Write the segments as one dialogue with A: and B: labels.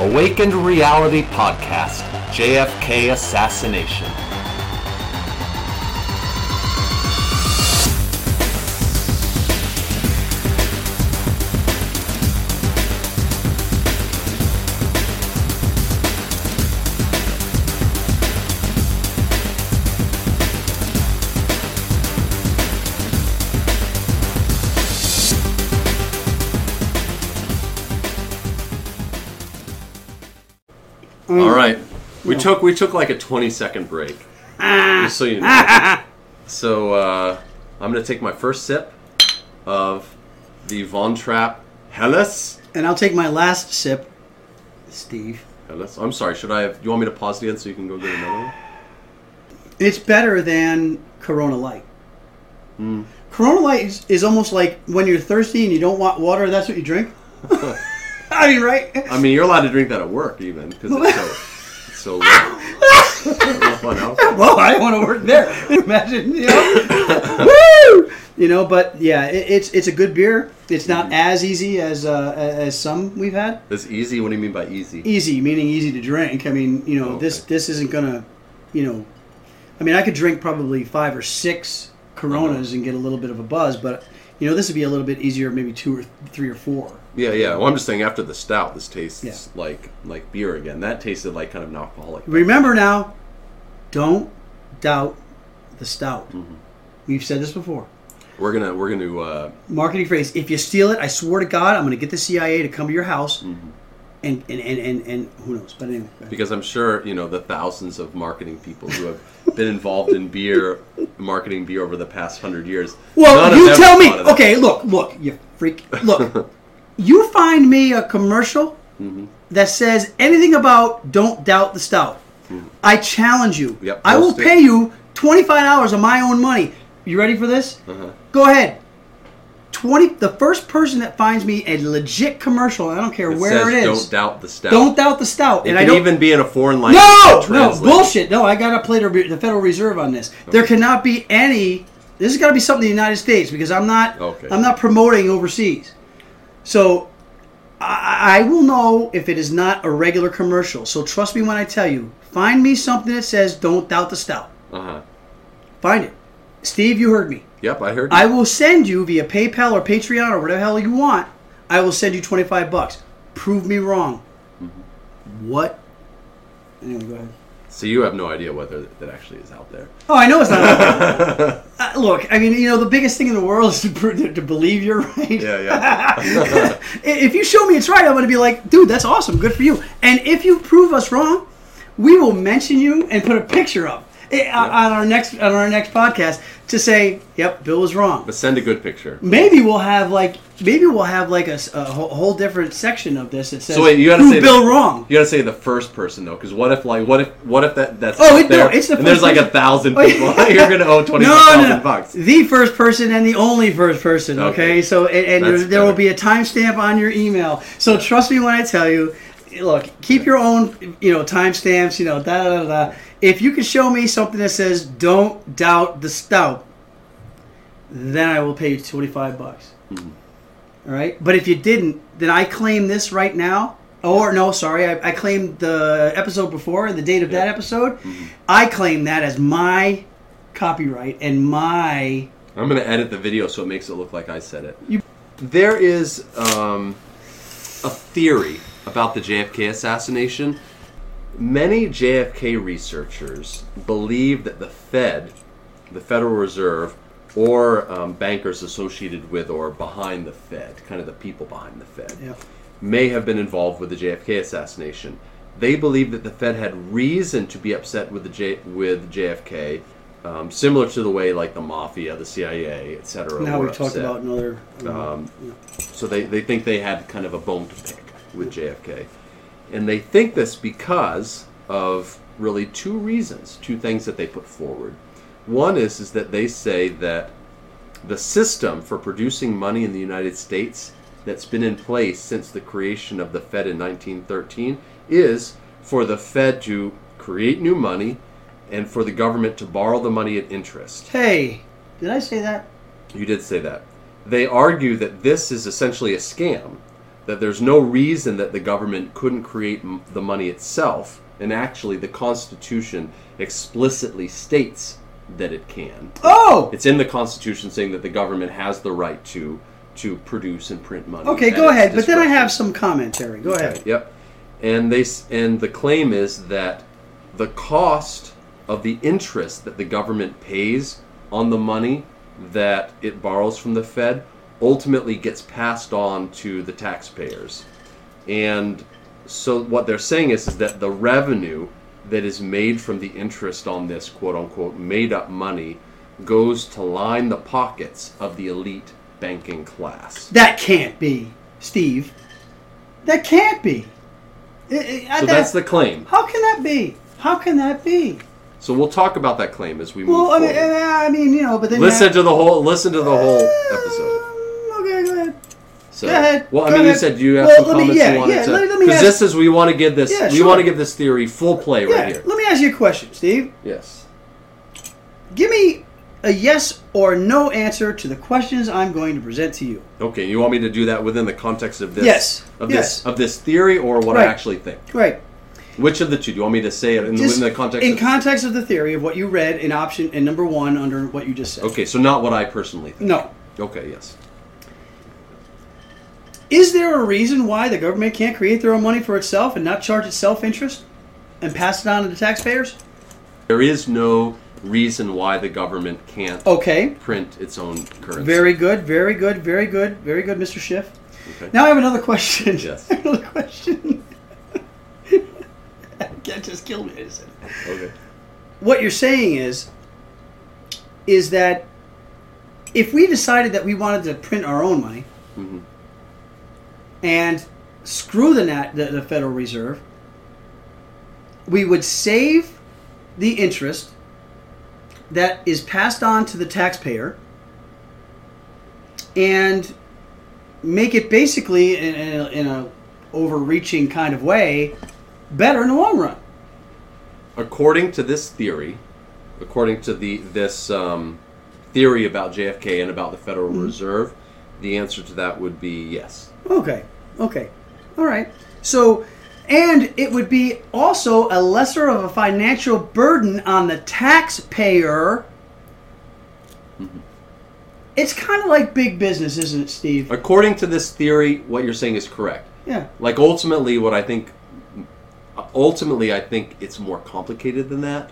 A: Awakened Reality Podcast JFK Assassination.
B: We took like a twenty second break, just so you know. so uh, I'm gonna take my first sip of the Von Trapp Helles.
C: And I'll take my last sip, Steve.
B: Helles. I'm sorry. Should I have? You want me to pause it again so you can go get another one?
C: It's better than Corona Light.
B: Hmm.
C: Corona Light is, is almost like when you're thirsty and you don't want water, that's what you drink. I mean, right?
B: I mean, you're allowed to drink that at work even because it's so so low. fun out.
C: well, I want to work there. Imagine, you know, woo, you know. But yeah, it, it's it's a good beer. It's not as easy as uh, as some we've had.
B: It's easy. What do you mean by easy?
C: Easy meaning easy to drink. I mean, you know, this
B: Okay.
C: this isn't gonna, you know, I mean, I could drink probably five or six Coronas and get a little bit of a buzz, but you know, this would be a little bit easier, maybe two or three or four.
B: Yeah, yeah. Well, I'm just saying after the stout, this tastes
C: Yeah.
B: like like beer again. That tasted like kind of an alcoholic.
C: Remember now, don't doubt the stout.
B: Mm-hmm.
C: We've said this before.
B: We're gonna we're gonna uh,
C: Marketing phrase: If you steal it, I swear to God, I'm going to get the CIA to come to your house,
B: Mm-hmm.
C: and, and, and, and and who knows? But anyway,
B: because I'm sure you know the thousands of marketing people who have been involved in beer, marketing beer over the past hundred years.
C: Well,
B: none of
C: you
B: them
C: tell me.
B: thought of that.
C: Okay, look, look, you freak. Look, you find me a commercial
B: Mm-hmm.
C: that says anything about "Don't doubt the stout." I challenge you.
B: Mm-hmm. Yep,
C: I will
B: it.
C: pay you twenty five dollars of my own money. You ready for this?
B: Uh-huh.
C: Go ahead. Twenty. The first person that finds me a legit commercial, I don't care
B: It
C: where
B: says,
C: it is.
B: Don't doubt the stout.
C: Don't doubt the stout.
B: It
C: and
B: can
C: I don't
B: even be in a foreign language.
C: no, no bullshit. No, I got to play the, the Federal Reserve on this. There cannot be any. This has got to be something in the United States because I'm not.
B: Okay.
C: I'm not promoting overseas. So, I, I will know if it is not a regular commercial. So trust me when I tell you. Find me something that says "Don't doubt the stout."
B: Uh-huh.
C: Find it, Steve. You heard me.
B: Yep, I heard. You.
C: I will send you via PayPal or Patreon or whatever the hell you want. I will send you twenty five bucks. Prove me wrong.
B: Mm-hmm.
C: What? Anyway, go ahead.
B: So you have no idea whether that actually is out there.
C: Oh, I know it's not. uh, look, I mean, you know, the biggest thing in the world is to, to believe you're right.
B: Yeah, yeah.
C: if you show me it's right, I'm going to be like, dude, that's awesome, good for you. And if you prove us wrong, we will mention you and put a picture up eh, on our next on our next podcast to say, yep, Bill was wrong.
B: but send a good picture.
C: Maybe we'll have like maybe we'll have like a, whole, whole different section of this that says,
B: So wait, you gotta say
C: Bill
B: the-
C: wrong.
B: You gotta say the first person though, because what if like what if what if that that's
C: Oh, it- no,
B: there
C: it's the
B: and there's
C: first
B: like a
C: person.
B: thousand
C: Oh,
B: people. You're gonna owe twenty
C: No,
B: thousand
C: no, no.
B: bucks.
C: The first person and the only first person. Okay,
B: Okay.
C: so and, and there, there will be a timestamp on your email. So trust me when I tell you. Look, keep your own, you know, timestamps. You know, da da da da. If you can show me something that says "Don't doubt the stout," then I will pay you twenty five bucks.
B: Mm-hmm.
C: All right, but if you didn't, then I claim this right now. Or no, sorry, I, I claimed the episode before and the date of that episode.
B: Mm-hmm.
C: I claim that as my copyright and my
B: I'm gonna edit the video so it makes it look like I said it.
C: You-
B: There is um, a theory about the JFK assassination. Many JFK researchers believe that the Fed, the Federal Reserve, or um, bankers associated with or behind the Fed, kind of the people behind the Fed,
C: Yeah.
B: may have been involved with the JFK assassination. They believe that the Fed had reason to be upset with the J- with JFK, um, similar to the way like the mafia, the CIA, etc.
C: now
B: were
C: we've talked about another.
B: Um, So they, they think they had kind of a bone to pick with JFK. And they think this because of really two reasons, two things that they put forward. One is, is that they say that the system for producing money in the United States that's been in place since the creation of the Fed in 1913 is for the Fed to create new money and for the government to borrow the money at interest.
C: hey, did I say that?
B: You did say that. They argue that this is essentially a scam, that there's no reason that the government couldn't create m- the money itself, and actually the Constitution explicitly states that it can.
C: Oh,
B: It's in the Constitution saying that the government has the right to to produce and print money.
C: okay.
B: at
C: Go
B: its
C: ahead. But then I
B: discretion.
C: have some commentary. Go ahead.
B: Yep. And they s- and the claim is that the cost of the interest that the government pays on the money that it borrows from the Fed ultimately gets passed on to the taxpayers. And so what they're saying is, is that the revenue that is made from the interest on this quote unquote made up money goes to line the pockets of the elite banking class.
C: That can't be, Steve. That can't be.
B: So
C: that-
B: that's the claim.
C: How can that be? How can that be?
B: So we'll talk about that claim as we move
C: Well, I mean. I mean, you know, but then
B: listen to the whole listen to the whole episode.
C: Um, Okay, go ahead.
B: So,
C: Go ahead,
B: well, I mean, you
C: ahead.
B: said you have
C: Well,
B: some
C: let me-
B: comments
C: yeah,
B: you wanted
C: yeah,
B: to
C: let- let
B: because
C: ask-
B: this is we want to give this
C: Yeah,
B: we
C: sure.
B: want to give this theory full play
C: Yeah,
B: right here.
C: let me ask you a question, Steve.
B: Yes.
C: Give me a yes or no answer to the questions I'm going to present to you.
B: Okay, you want me to do that within the context of this?
C: Yes,
B: Of
C: yes.
B: this of this theory or what I actually think?
C: Right.
B: Which of the two? Do you want me to say it in,
C: Just
B: the context?
C: in
B: of,
C: context of the theory of what you read in option in number one under what you just said.
B: okay, so not what I personally think.
C: No.
B: Okay, yes.
C: Is there a reason why the government can't create their own money for itself and not charge itself interest and pass it on to the taxpayers?
B: There is no reason why the government can't
C: Okay.
B: print its own currency.
C: Very good, very good, very good, very good, Mr. Schiff.
B: Okay.
C: Now I have another question.
B: Yes.
C: Another question. Can't just kill me. I said.
B: Okay.
C: What you're saying is, is that if we decided that we wanted to print our own money
B: Mhm.
C: And screw the, nat, the the Federal Reserve, we would save the interest that is passed on to the taxpayer and make it basically in, in, a, in a overreaching kind of way better in the long run.
B: according to this theory, according to the this um, theory about JFK and about the Federal
C: Mm-hmm.
B: Reserve, the answer to that would be yes.
C: Okay. Okay. All right. So, and it would be also a lesser of a financial burden on the taxpayer. Mm-hmm. It's kind of like big business, isn't it, Steve?
B: According to this theory, what you're saying is correct.
C: Yeah.
B: Like ultimately, what I think, ultimately, I think it's more complicated than that.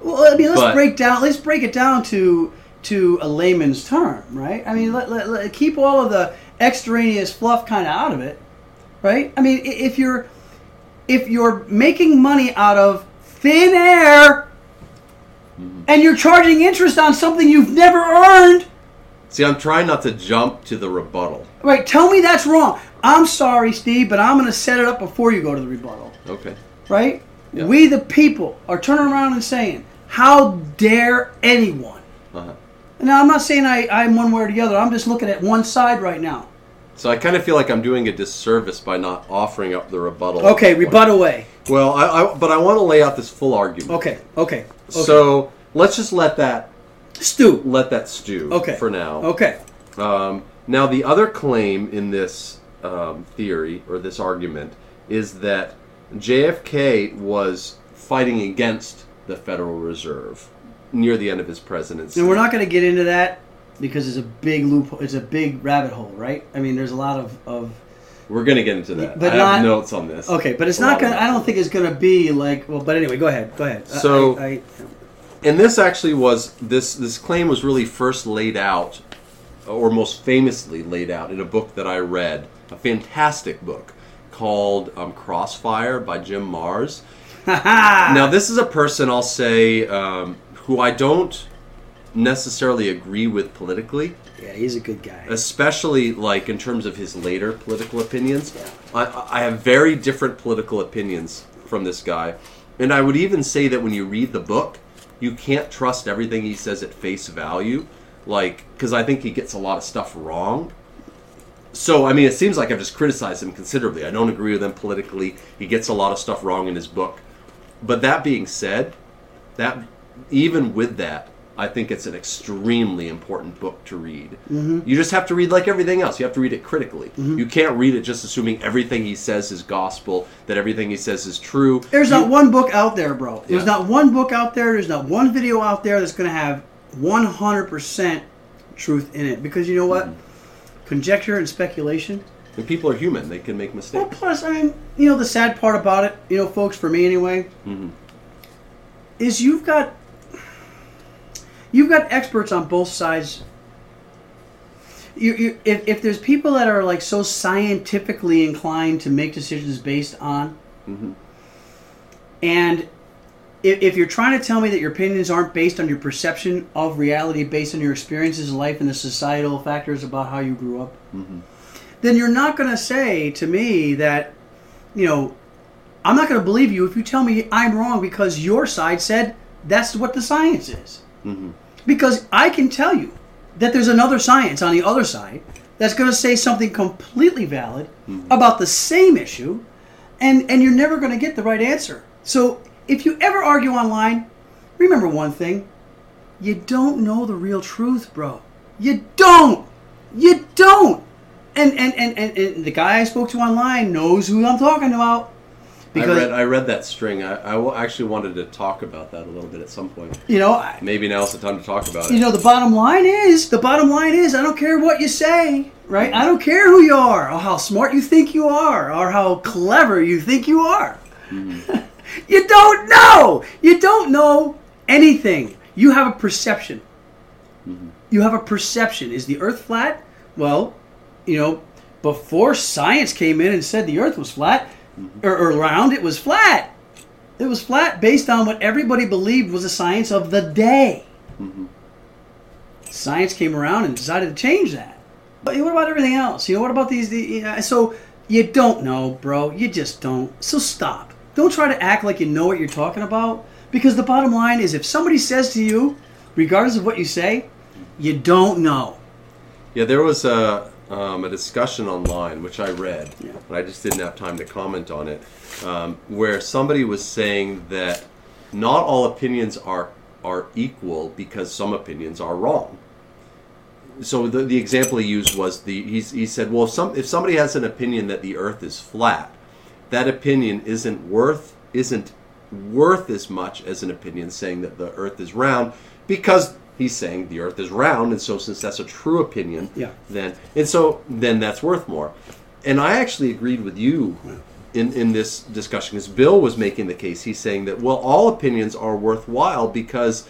C: Well, I mean, let's
B: But-
C: break down. Let's break it down to to a layman's term, right? I mean, let, let, let- keep all of the extraneous fluff kind of out of it, right? I mean, if you're if you're making money out of thin air mm-hmm. and you're charging interest on something you've never earned,
B: See, I'm trying not to jump to the rebuttal.
C: right? Tell me that's wrong. I'm sorry, Steve, but I'm going to set it up before you go to the rebuttal.
B: Okay.
C: right?
B: Yeah.
C: We, the people, are turning around and saying, How dare anyone? Now, I'm not saying I, I'm one way or the other. I'm just looking at one side right now.
B: So I kind of feel like I'm doing a disservice by not offering up the rebuttal.
C: Okay, rebut away.
B: Well, I, I but I want to lay out this full argument.
C: Okay, okay. okay.
B: So let's just let that
C: stew.
B: let that stew
C: Okay.
B: for now.
C: Okay.
B: Um, now, the other claim in this um, theory or this argument is that JFK was fighting against the Federal Reserve near the end of his presidency.
C: And we're not going to get into that because it's a big loophole. It's a big rabbit hole, right? I mean, there's a lot of. of
B: We're going to get into that.
C: But
B: I
C: not-
B: have notes on this.
C: okay, but it's
B: A
C: not going to. I don't think it's going to be like. Well, but anyway, go ahead. Go ahead.
B: So-
C: I, I,
B: And this actually was this this claim was really first laid out, or most famously laid out in a book that I read, a fantastic book called um, Crossfire by Jim Marrs. now this is a person I'll say um, who I don't necessarily agree with politically,
C: yeah, he's a good guy.
B: especially like in terms of his later political opinions. I, I have very different political opinions from this guy, and I would even say that when you read the book, you can't trust everything he says at face value, like because I think he gets a lot of stuff wrong. So I mean, it seems like I've just criticized him considerably. I don't agree with him politically. He gets a lot of stuff wrong in his book. But that being said, that even with that, I think it's an extremely important book to read.
C: Mm-hmm.
B: You just have to read like everything else. You have to read it critically. You can't read it just assuming everything he says is gospel, that everything he says is true.
C: There's
B: You-
C: not one book out there, bro. There's
B: Yeah.
C: not one book out there. There's not one video out there that's going to have 100% truth in it. Because you know what? Conjecture and speculation.
B: And people are human; they can make
C: Well,
B: mistakes.
C: plus, I mean, you know, the sad part about it, you know, folks, for me anyway,
B: Mhm.
C: is you've got you've got experts on both sides. You, you, if, if there's people that are like so scientifically inclined to make decisions based on,
B: Mhm.
C: and if, if you're trying to tell me that your opinions aren't based on your perception of reality, based on your experiences in life and the societal factors about how you grew up,
B: Mhm.
C: then you're not going to say to me that, you know, I'm not going to believe you if you tell me I'm wrong because your side said that's what the science is.
B: Mhm.
C: Because I can tell you that there's another science on the other side that's going to say something completely valid about the same issue, and, and you're never going to get the right answer. So if you ever argue online, remember one thing you don't know the real truth, bro. You don't. You don't. And and, and, and, and the guy I spoke to online knows who I'm talking about.
B: I read I read that string. I actually wanted to talk about that a little bit at some point.
C: you know, I,
B: Maybe now's the time to talk about it.
C: you know, the bottom line is the bottom line is I don't care what you say, right? I don't care who you are, or how smart you think you are, or how clever you think you are. Mm-hmm. you don't know. You don't know anything. You have a perception. Mm-hmm. You have a perception. Is the Earth flat? Well, you know, before science came in and said the Earth was flat or, or round, it was flat. It was flat based on what everybody believed was the science of the day. Mm-hmm. Science came around and decided to change that. But what about everything else? You know, what about these? The, so you don't know, bro. You just don't. So stop. Don't try to act like you know what you're talking about. Because the bottom line is, if somebody says to you, regardless of what you say, you don't know.
B: Yeah, there was a, um, a discussion online which I read,
C: Yeah.
B: but I just didn't have time to comment on it, um, where somebody was saying that not all opinions are are equal because some opinions are wrong. So the, the example he used was the he, he said, well, if some if somebody has an opinion that the Earth is flat, that opinion isn't worth isn't worth as much as an opinion saying that the Earth is round because he's saying the Earth is round, and so since that's a true opinion,
C: Yeah.
B: then and so then that's worth more. And I actually agreed with you in in this discussion because Bill was making the case. He's saying that well, all opinions are worthwhile because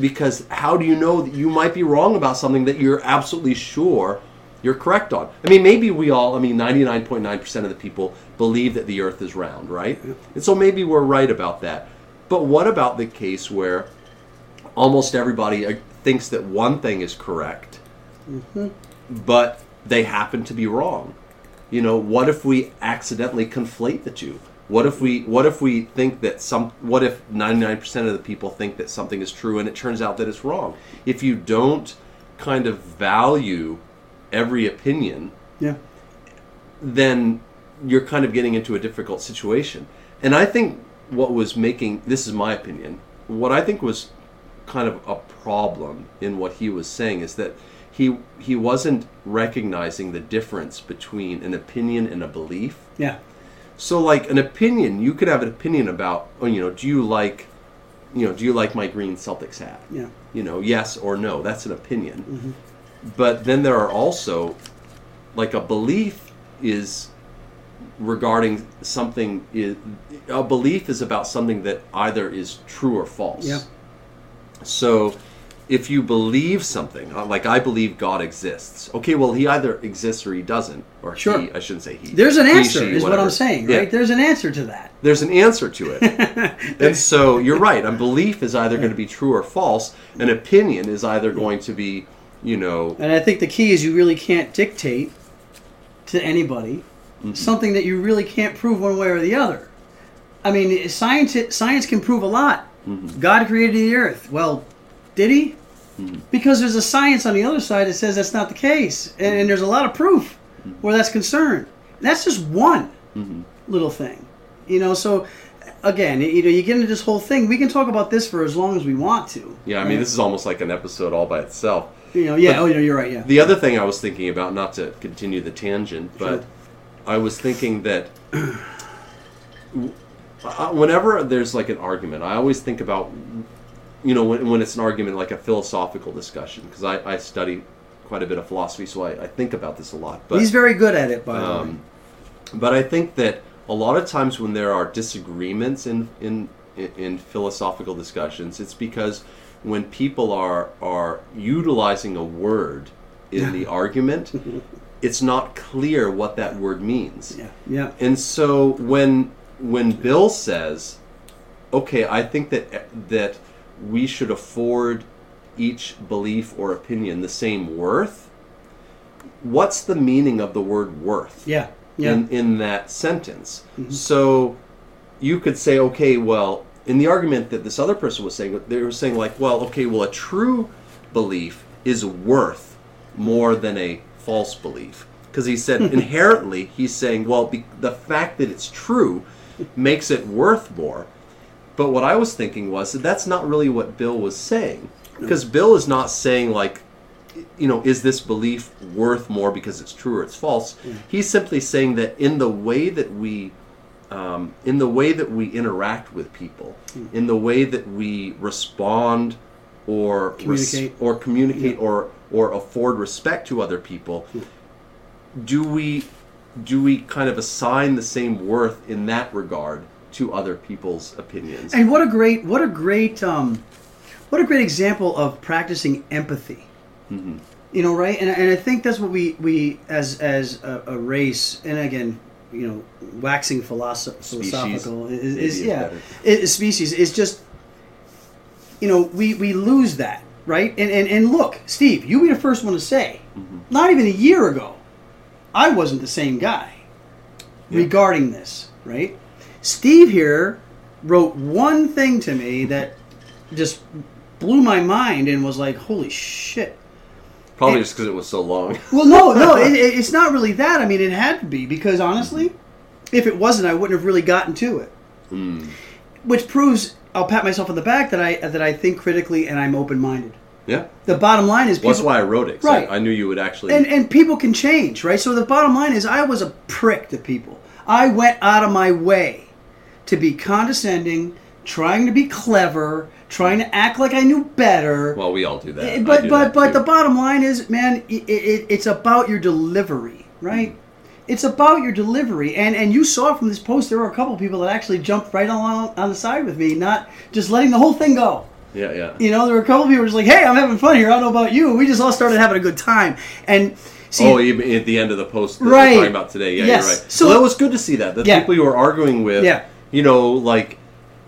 B: because how do you know that you might be wrong about something that you're absolutely sure you're correct on? I mean, maybe we all, I mean, 99.9% of the people believe that the earth is round, right? And so maybe we're right about that. But what about the case where almost everybody uh, thinks that one thing is correct, but they happen to be wrong? You know, what if we accidentally conflate the two? What if we what if we think that some what if 99% of the people think that something is true and it turns out that it's wrong? If you don't kind of value every opinion,
C: Yeah.
B: then you're kind of getting into a difficult situation. And I think what was making this is my opinion. What I think was kind of a problem in what he was saying is that he he wasn't recognizing the difference between an opinion and a belief.
C: Yeah.
B: So like an opinion, you could have an opinion about, oh, you know, do you like you know, do you like my green Celtics hat?
C: Yeah.
B: You know, yes or no. That's an opinion. Mm-hmm. But then there are also like a belief is regarding something is a belief is about something that either is true or false.
C: Yeah.
B: So if you believe something, uh, like I believe God exists. Okay, well he either exists or he doesn't, or
C: Sure.
B: he. I shouldn't say he.
C: There's an
B: He,
C: answer,
B: she,
C: is what. I'm saying,
B: Yeah.
C: right? There's an answer to that.
B: There's an answer to it. and so you're right. A belief is either going to be true or false. An opinion is either going to be, you know,
C: And I think the key is you really can't dictate to anybody something that you really can't prove one way or the other. I mean, science science can prove a lot. Mm-hmm. God created the earth. Well, did he? Mm-hmm. Because there's a science on the other side that says that's not the case, and, and there's a lot of proof mm-hmm. where that's concerned. That's just one little thing, you know. So again, you know, you get into this whole thing. We can talk about this for as long as we want to.
B: Yeah, I mean, this is almost like an episode all by itself.
C: You know, yeah.
B: But-
C: oh, you're right. Yeah.
B: The other thing I was thinking about, not to continue the tangent, but
C: Sure.
B: I was thinking that uh, whenever there's like an argument, I always think about, you know, when, when it's an argument like a philosophical discussion, because I, I study quite a bit of philosophy, so I, I think about this a lot. But
C: He's very good at it, by the way.
B: um, but I think that a lot of times when there are disagreements in in in, in philosophical discussions, it's because when people are are utilizing a word in the argument, it's not clear what that word means.
C: Yeah. Yeah.
B: And so when when Bill says, "Okay, I think that that we should afford each belief or opinion the same worth," what's the meaning of the word worth?
C: Yeah. Yeah.
B: in, in that sentence. Mm-hmm. So you could say, okay, well, in the argument that this other person was saying, they were saying, like, well, okay, well, a true belief is worth more than a false belief. Because he said, inherently, he's saying, well, be, the fact that it's true makes it worth more. But what I was thinking was that that's not really what Bill was saying. Because Bill is not saying, like, you know, is this belief worth more because it's true or it's false? Mm. He's simply saying that in the way that we, um, in the way that we interact with people, mm. in the way that we respond or res- or communicate or or afford respect to other people, mm. do we do we kind of assign the same worth in that regard to other people's opinions?
C: And what a great, what a great, um, what a great example of practicing empathy.
B: Mm-hmm.
C: You know, right? And, and I think that's what we we as as a, a race, and again, you know, waxing philosoph- philosophical is, is yeah, is species is just, you know, we we lose that, right? And and and look, Steve, you be the first one to say,
B: Mm-hmm.
C: not even a year ago, I wasn't the same guy
B: Yeah.
C: regarding this, right? Steve here wrote one thing to me that just blew my mind and was like, holy shit.
B: Probably
C: and-
B: just because it was so long.
C: Well, no, no, it, it- it's not really that. I mean, it had to be because honestly, if it wasn't, I wouldn't have really gotten to it.
B: Hmm.
C: Which proves I'll pat myself on the back that I that I think critically and I'm open minded.
B: Yeah.
C: The bottom line is
B: Well, that's why I wrote it.
C: Right.
B: I, I knew you would actually.
C: and and people can change, right? So the bottom line is, I was a prick to people. I went out of my way to be condescending, trying to be clever, trying to act like I knew better.
B: well, we all do that.
C: Eh, but
B: do
C: but
B: that
C: but
B: too.
C: the bottom line is, man, it, it, it's about your delivery, right? It's about your delivery, and and you saw from this post there were a couple people that actually jumped right along on the side with me, not just letting the whole thing go.
B: Yeah, yeah.
C: You know, there were a couple of people just like, "Hey, I'm having fun here. I don't know about you." We just all started having a good time, and see,
B: oh, even at the end of the post that
C: Right.
B: we're talking about today. Yeah,
C: Yes.
B: you're right.
C: So-
B: So that was good to see that. The
C: Yeah.
B: people you were arguing with,
C: Yeah.
B: you know, like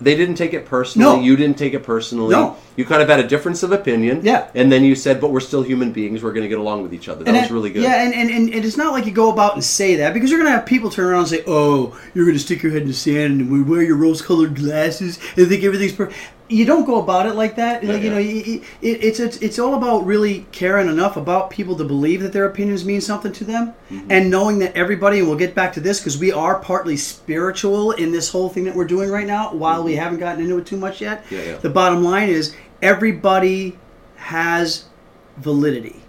B: they didn't take it personally.
C: No.
B: You didn't take it personally.
C: No.
B: You kind of had a difference of opinion.
C: Yeah.
B: And then you said, but we're still human beings. We're going to get along with each other. That
C: And
B: was really good.
C: Yeah, and, and, and, and it's not like you go about and say that because you're going to have people turn around and say, oh, you're going to stick your head in the sand and wear your rose colored glasses and think everything's perfect. You don't go about it like that.
B: Yeah,
C: like, you
B: yeah.
C: know, you- it, it's, it's it's all about really caring enough about people to believe that their opinions mean something to them,
B: Mm-hmm.
C: and knowing that everybody. And we'll get back to this because we are partly spiritual in this whole thing that we're doing right now. While we haven't gotten into it too much yet,
B: yeah.
C: the bottom line is everybody has validity.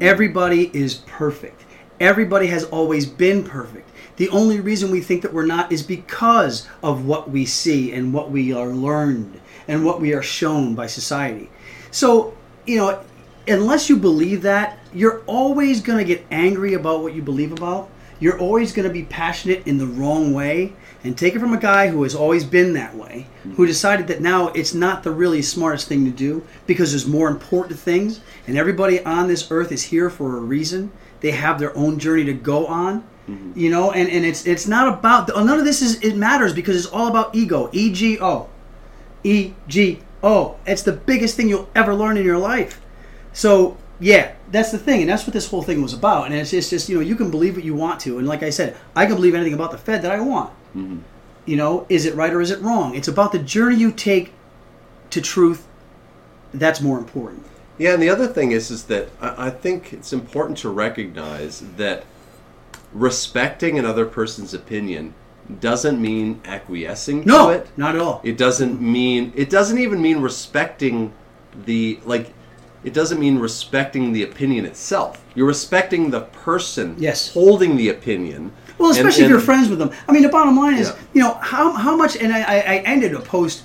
C: Everybody is perfect. Everybody has always been perfect. The only reason we think that we're not is because of what we see and what we are learned and what we are shown by society. So, you know, unless you believe that, you're always going to get angry about what you believe about. You're always going to be passionate in the wrong way. And take it from a guy who has always been that way, who decided that now it's not the really smartest thing to do because there's more important things. And everybody on this earth is here for a reason. They have their own journey to go on. Mm-hmm. You know, and, and it's it's not about none of this is it matters because it's all about ego. E G O. E G O. It's the biggest thing you'll ever learn in your life. So yeah, that's the thing, and that's what this whole thing was about. And it's just, just you know, you can believe what you want to, and like I said, I can believe anything about the Fed that I want. Mm-hmm. You know, is it right or is it wrong? It's about the journey you take to truth. That's more important.
B: Yeah, and the other thing is, is that I, I think it's important to recognize that respecting another person's opinion doesn't mean acquiescing to
C: No,
B: it.
C: not at all.
B: It doesn't mean it doesn't even mean respecting the like it doesn't mean respecting the opinion itself. You're respecting the person
C: Yes.
B: holding the opinion.
C: Well,
B: And-
C: especially if you're friends with them. I mean, the bottom line is,
B: Yeah.
C: you know, how how much, and I, I, ended a post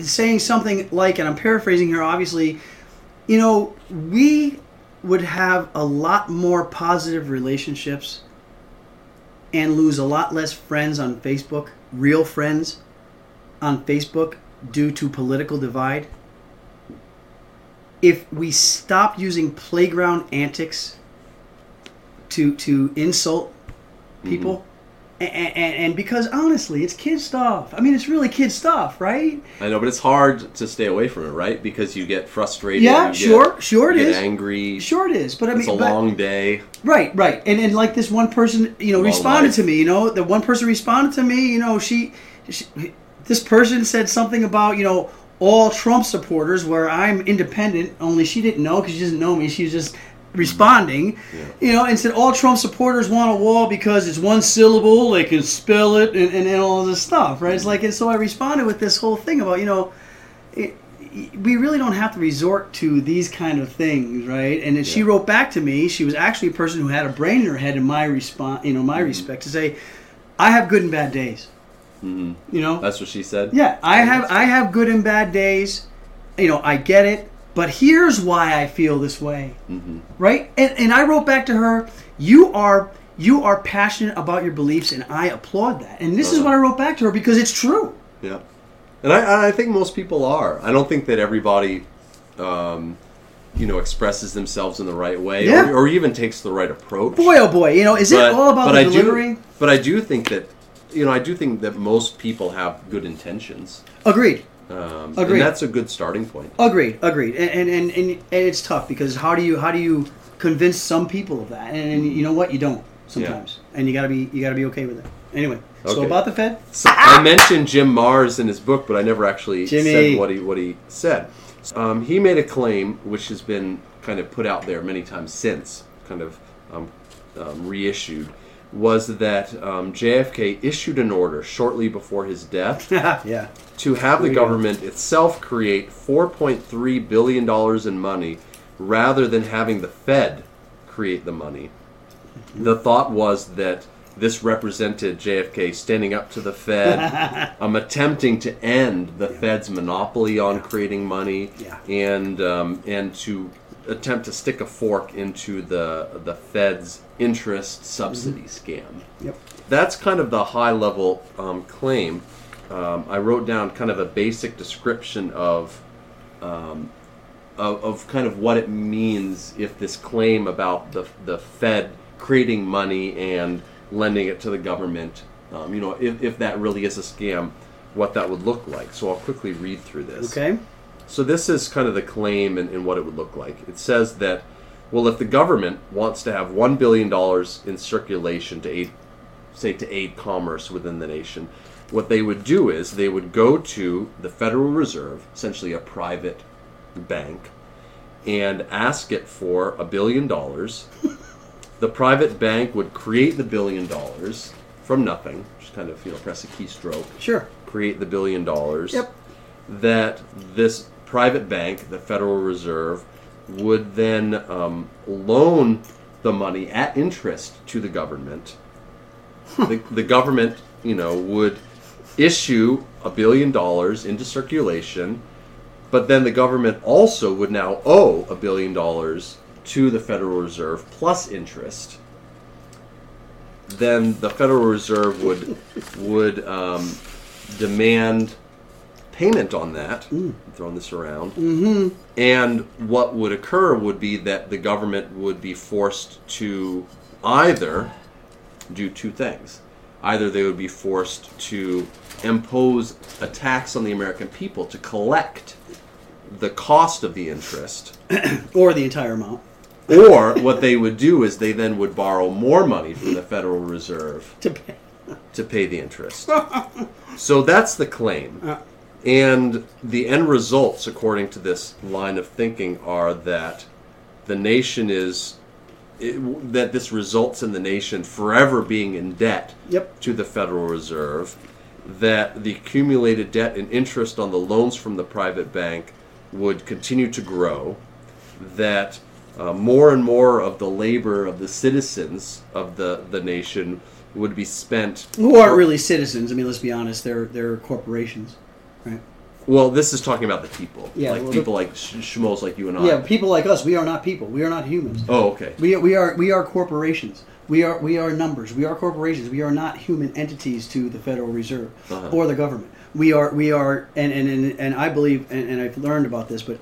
C: saying something like, and I'm paraphrasing here, obviously, you know, we would have a lot more positive relationships and lose a lot less friends on Facebook, real friends on Facebook, due to political divide. If we stop using playground antics to to insult people. Mm-hmm. And, and, and because honestly, it's kid stuff. I mean, it's really kid stuff, right?
B: I know, but it's hard to stay away from it, right? Because you get frustrated.
C: Yeah,
B: you
C: sure,
B: get,
C: sure it
B: you get angry.
C: Sure, it is. But I mean,
B: It's a
C: but-
B: long day.
C: right, right. And and like this one person, you know,
B: Long
C: responded
B: life.
C: to me. You know, the one person responded to me. You know, she, she, this person said something about you know all Trump supporters, where I'm independent. Only she didn't know because she doesn't know me. She was just responding, you know, and said all Trump supporters want a wall because it's one syllable, they can spell it, and, and, and all this stuff, right? It's like, and so I responded with this whole thing about, you know, it, we really don't have to resort to these kind of things, right? And then she wrote back to me. She was actually a person who had a brain in her head in my response, you know, my respect to say, I have good and bad days.
B: hmm
C: You know,
B: That's what she said.
C: yeah, I have I have good and bad days. You know, I get it. But here's why I feel this way.
B: hmm
C: Right? And and I wrote back to her, you are you are passionate about your beliefs and I applaud that. And this is
B: Uh-huh.
C: what I wrote back to her because it's true.
B: Yeah, and I, I think most people are. I don't think that everybody, um, you know, expresses themselves in the right way,
C: Yeah.
B: or, or even takes the right approach.
C: Boy oh boy, you know, is it all about the delivery?
B: do, but I do think that, you know, I do think that most people have good intentions,
C: Agreed.
B: Um,
C: Agreed.
B: and that's a good starting point.
C: Agreed, agreed, and and, and and it's tough because how do you how do you convince some people of that? And, and you know what, you don't sometimes, and you gotta be you gotta be okay with it. Anyway, so
B: Okay.
C: about the Fed,
B: So I mentioned Jim Marrs in his book, but I never actually
C: Jimmy.
B: said what he what he said. Um, he made a claim which has been kind of put out there many times since, kind of um, um, reissued, was that um, JFK issued an order shortly before his death
C: yeah,
B: to have the
C: There you go.
B: government itself create 4.3 billion dollars in money rather than having the Fed create the money. The thought was that this represented JFK standing up to the Fed, um, attempting to end the Fed's monopoly on creating money,
C: Yeah.
B: and um, and to attempt to stick a fork into the the Fed's interest subsidy scam
C: yep,
B: that's kind of the high level um, claim. Um, I wrote down kind of a basic description of, um, of of kind of what it means if this claim about the the Fed creating money and lending it to the government, um, you know, if, if that really is a scam, what that would look like. So I'll quickly read through this.
C: okay,
B: So this is kind of the claim and, and what it would look like. It says that, well, if the government wants to have one billion dollars in circulation to aid, say, to aid commerce within the nation, what they would do is they would go to the Federal Reserve, essentially a private bank, and ask it for a billion dollars. the private bank would create the billion dollars from nothing, just kind of you know press a keystroke
C: sure,
B: create the billion dollars
C: Yep.
B: That this private bank, the Federal Reserve, would then um, loan the money at interest to the government. the, the government, you know, would issue a billion dollars into circulation, but then the government also would now owe a billion dollars to the Federal Reserve plus interest. Then the Federal Reserve would would um, demand payment on that. I'm throwing this around. Mm-hmm. And what would occur would be that the government would be forced to either do two things. Either they would be forced to impose a tax on the American people to collect the cost of the interest,
C: or the entire amount.
B: or what they would do is they then would borrow more money from the Federal Reserve
C: To pay.
B: to pay the interest. so that's the claim. And the end results, according to this line of thinking, are that the nation is it, that this results in the nation forever being in debt
C: Yep.
B: to the Federal Reserve, that the accumulated debt and interest on the loans from the private bank would continue to grow, that uh, more and more of the labor of the citizens of the, the nation would be spent.
C: Who aren't really citizens? I mean, let's be honest. They're they're corporations, right?
B: Well, this is talking about the people.
C: Yeah,
B: like
C: well,
B: people like sh- schmoes like you and I.
C: Yeah, people like us. We are not people. We are not humans.
B: Oh, okay.
C: We are, we are we are corporations. We are we are numbers. We are corporations. We are not human entities to the Federal Reserve
B: Uh-huh.
C: or the government. We are we are and and and, and I believe and, and I've learned about this, but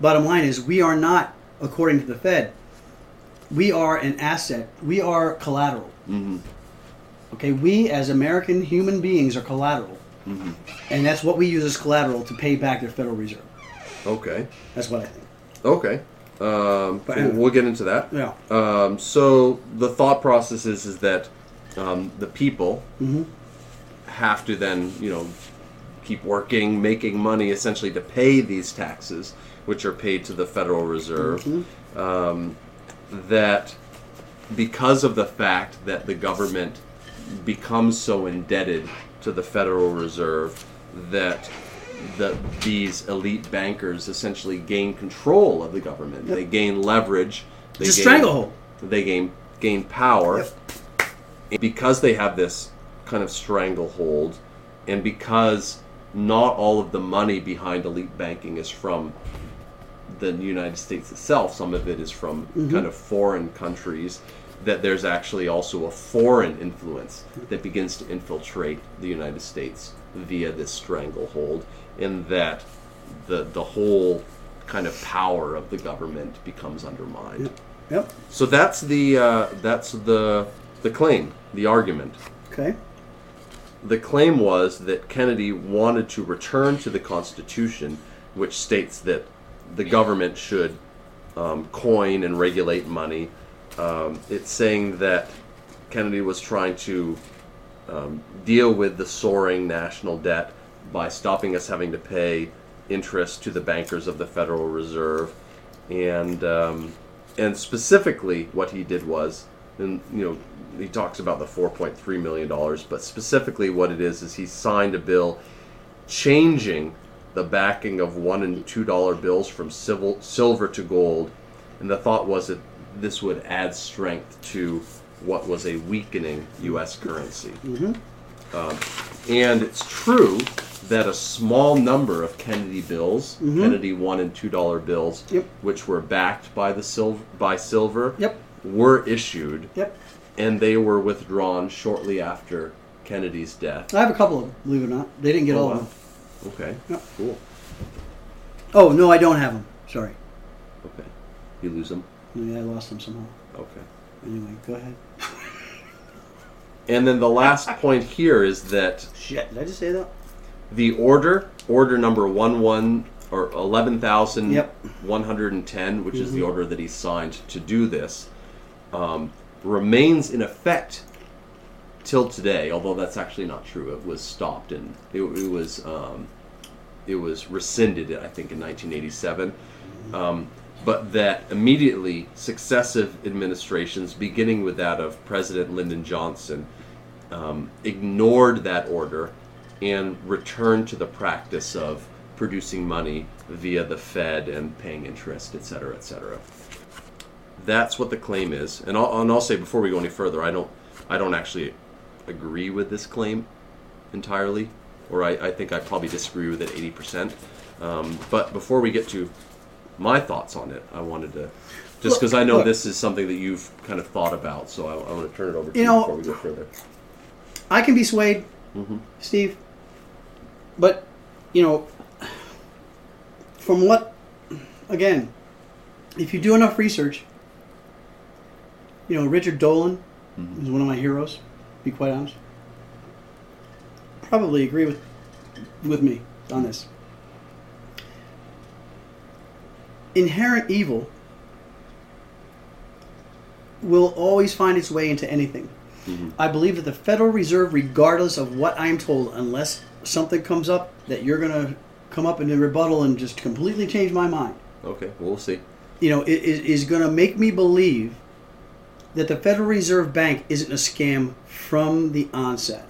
C: bottom line is we are not according to the Fed. We are an asset. We are collateral.
B: hmm
C: Okay, we as American human beings are collateral,
B: hmm
C: and that's what we use as collateral to pay back the Federal Reserve.
B: Okay.
C: That's what I think.
B: Okay. Um,
C: But
B: we'll- we'll get into that.
C: Yeah.
B: Um, so the thought process is, is that um, the people
C: Mhm.
B: have to then, you know, keep working, making money essentially to pay these taxes, which are paid to the Federal Reserve.
C: Mm-hmm.
B: Um, that because of the fact that the government becomes so indebted to the Federal Reserve that the, these elite bankers essentially gain control of the government.
C: Yep.
B: They gain leverage. They
C: It's a
B: gain,
C: stranglehold.
B: They gain gain power
C: Yep.
B: Because they have this kind of stranglehold, and because not all of the money behind elite banking is from the United States itself, some of it is from mm-hmm. kind of foreign countries, that there's actually also a foreign influence that begins to infiltrate the United States via this stranglehold, and that the the whole kind of power of the government becomes undermined.
C: Yep.
B: So that's the uh, that's the the claim, the argument.
C: Okay.
B: The claim was that Kennedy wanted to return to the Constitution, which states that the government should um, coin and regulate money. Um, it's saying that Kennedy was trying to um, deal with the soaring national debt by stopping us having to pay interest to the bankers of the Federal Reserve, and um, and specifically what he did was, and you know, he talks about the 4.3 million dollars, but specifically what it is is he signed a bill changing the backing of one and two dollar bills from civil, silver to gold, and the thought was that this would add strength to what was a weakening U.S. currency. Um, and it's true that a small number of Kennedy bills, Kennedy one and two dollar bills,
C: Yep.
B: which were backed by the silver by silver,
C: Yep.
B: were issued,
C: Yep.
B: and they were withdrawn shortly after Kennedy's death.
C: I have a couple of them, believe it or not. They didn't get
B: Oh,
C: all
B: wow.
C: of them.
B: Okay,
C: Yep.
B: cool.
C: Oh, no, I don't have them. Sorry.
B: Okay, you lose them.
C: Yeah, I lost them somehow.
B: Okay.
C: Anyway, go ahead.
B: And then the last point here is that
C: Shit, did I just say that?
B: the order, order number one one or eleven thousand
C: Yep.
B: one hundred and ten, which is the order that he signed to do this, um, remains in effect till today. Although that's actually not true. It was stopped and it, it was um, it was rescinded. I think in nineteen eighty seven. Um, but that immediately successive administrations, beginning with that of President Lyndon Johnson, um, ignored that order and returned to the practice of producing money via the Fed and paying interest, et cetera, et cetera. That's what the claim is, and I'll, and I'll say before we go any further, I don't, I don't actually agree with this claim entirely, or I, I think I probably disagree with it eighty percent. Um, but before we get to my thoughts on it, I wanted to, just because I know
C: look.
B: this is something that you've kind of thought about, so I, I want to turn it over to
C: You
B: you,
C: know-
B: before we go further.
C: I can be swayed,
B: Mhm.
C: Steve. But, you know, from what, again, if you do enough research, you know, Richard Dolan is one of my heroes, to be quite honest. Probably agree with with me on this. Inherent evil will always find its way into anything. Mm-hmm. I believe that the Federal Reserve, regardless of what I'm told, unless something comes up that you're going to come up in a rebuttal and just completely change my mind,
B: Okay, we'll see.
C: you know, i- is, is going to make me believe that the Federal Reserve Bank isn't a scam from the onset.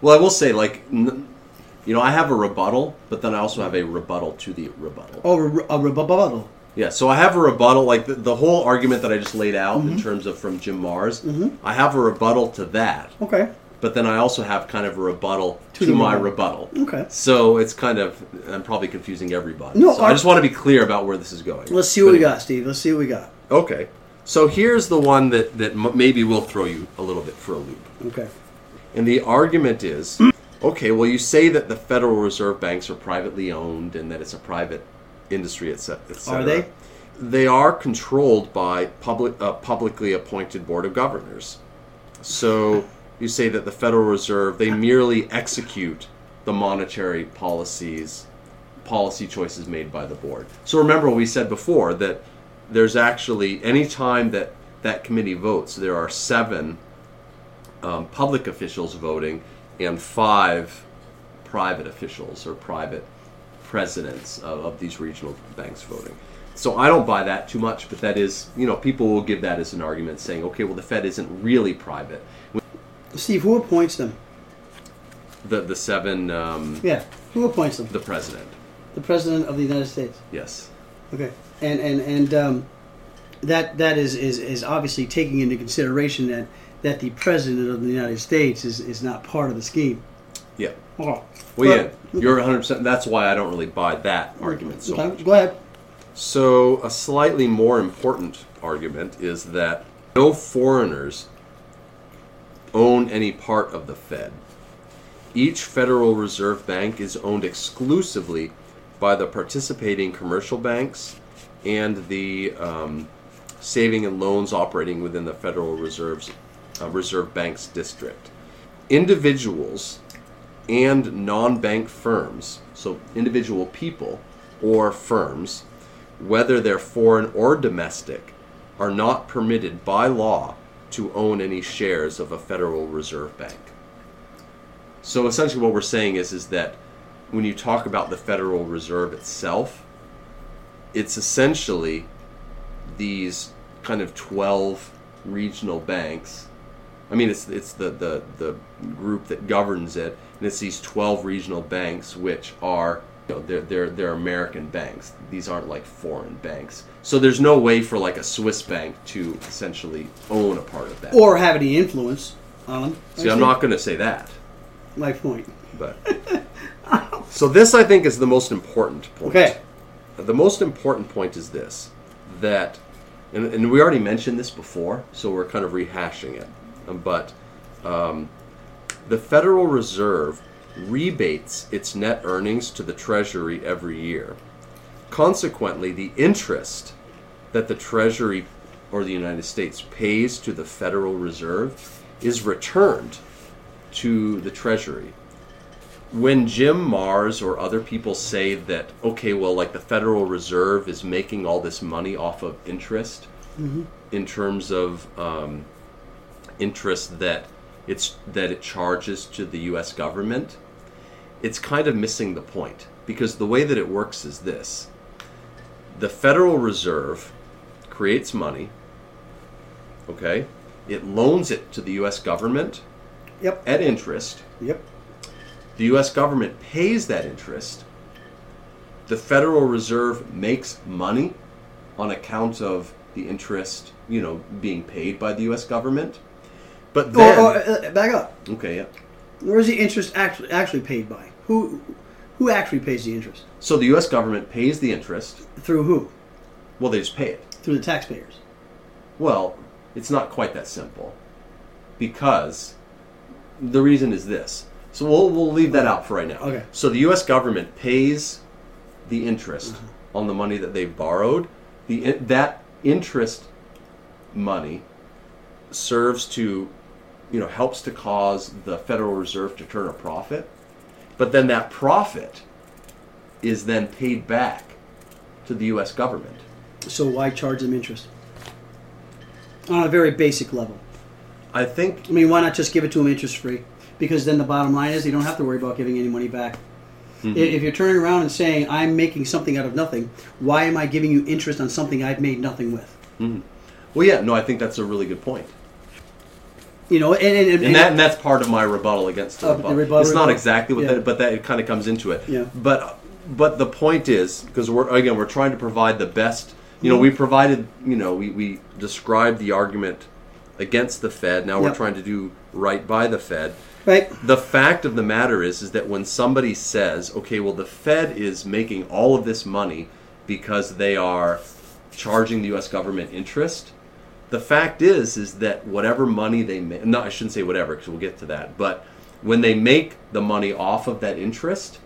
B: Well, I will say, like, n- you know, I have a rebuttal, but then I also have a rebuttal to the rebuttal.
C: Oh, re- a rebuttal.
B: Yeah, so I have a rebuttal, like the, the whole argument that I just laid out
C: Mm-hmm.
B: in terms of from Jim Marrs. I have a rebuttal to that,
C: Okay.
B: but then I also have kind of a rebuttal
C: To
B: to, my
C: rebuttal. Okay.
B: So it's kind of, I'm probably confusing everybody.
C: No,
B: so I just want to be clear about where this is going.
C: Let's see what we got, Steve. Let's see what we got.
B: Okay. So here's the one that, that m- maybe will throw you a little bit for a loop.
C: Okay.
B: And the argument is okay, well, you say that the Federal Reserve banks are privately owned and that it's a private industry, etc. et.
C: Are they?
B: They are controlled by public, a publicly appointed board of governors. So you say that the Federal Reserve, they merely execute the monetary policies, policy choices made by the board. So remember, we said before that there's actually, any time that that committee votes, there are seven um, public officials voting and five private officials or private presidents of, of these regional banks voting. So I don't buy that too much, but that is, you know, people will give that as an argument saying, okay, well, the Fed isn't really private.
C: Steve, who appoints them?
B: The, the seven, um,
C: Yeah. Who appoints them?
B: the president,
C: The President of the United States.
B: yes.
C: Okay. And and and um, that that is, is is obviously taking into consideration that that the President of the United States is, is not part of the scheme.
B: Yeah.
C: Oh.
B: Well, yeah, you're 100%. That's why I don't really buy that argument so.
C: Go ahead.
B: So, a slightly more important argument is that no foreigners own any part of the Fed. Each Federal Reserve Bank is owned exclusively by the participating commercial banks and the um, saving and loans operating within the Federal Reserve's uh, Reserve Bank's district. Individuals and non-bank firms, so individual people or firms, whether they're foreign or domestic, are not permitted by law to own any shares of a Federal Reserve Bank. So essentially what we're saying is is that when you talk about the Federal Reserve itself, it's essentially these kind of 12 regional banks. I mean, it's it's the, the, the group that governs it, and it's these 12 regional banks which are you know, they're, they're, they're American banks. These aren't like foreign banks. So there's no way for like a Swiss bank to essentially own a part of that.
C: Or have any influence on them.
B: See, I'm not going to say that,
C: My point.
B: but so this I think is the most important point.
C: Okay.
B: The most important point is this that, and, and we already mentioned this before, so we're kind of rehashing it. But um, the Federal Reserve rebates its net earnings to the Treasury every year. Consequently, the interest that the Treasury or the United States pays to the Federal Reserve is returned to the Treasury when Jim Marrs or other people say that, okay, well, like the Federal Reserve is making all this money off of interest in terms of um, interest that it's that it charges to the U.S. government, it's kind of missing the point because the way that it works is this: the Federal Reserve creates money. Okay, it loans it to the U.S. government
C: Yep.
B: at interest.
C: Yep.
B: The U.S. government pays that interest. The Federal Reserve makes money on account of the interest, you know, being paid by the U.S. government. But then,
C: or, uh, back up.
B: okay, yeah.
C: Where's the interest actually actually paid by? Who who actually pays the interest?
B: So the U.S. government pays the interest.
C: Through who?
B: Well, they just pay it.
C: Through the taxpayers.
B: Well, it's not quite that simple, because the reason is this. So we'll we'll leave that out for right now.
C: Okay.
B: So the U.S. government pays the interest on the money that they've borrowed. The that interest money serves to, you know, helps to cause the Federal Reserve to turn a profit, but then that profit is then paid back to the U.S. government.
C: So why charge them interest? On a very basic level.
B: I think
C: I mean, why not just give it to them interest free? Because then the bottom line is you don't have to worry about giving any money back. Mm-hmm. I- If you're turning around and saying I'm making something out of nothing, why am I giving you interest on something I've made nothing with? Mm-hmm.
B: Well, yeah, no, I think that's a really good point.
C: You know, and, and, and,
B: and that and that's part of my rebuttal against the
C: Oh, the
B: rebuttal.
C: rebuttal,
B: It's not exactly what
C: Yeah.
B: that, but that it kind of comes into it.
C: Yeah.
B: But but the point is because we're again we're trying to provide the best. You know,
C: Mm-hmm.
B: we provided. You know, we we described the argument against the Fed. Now we're
C: Yep.
B: trying to do right by the Fed.
C: right.
B: The fact of the matter is, is that when somebody says, "Okay, well, the Fed is making all of this money because they are charging the U.S. government interest," the fact is, is that whatever money they make, no, I shouldn't say whatever because we'll get to that, but when they make the money off of that interest,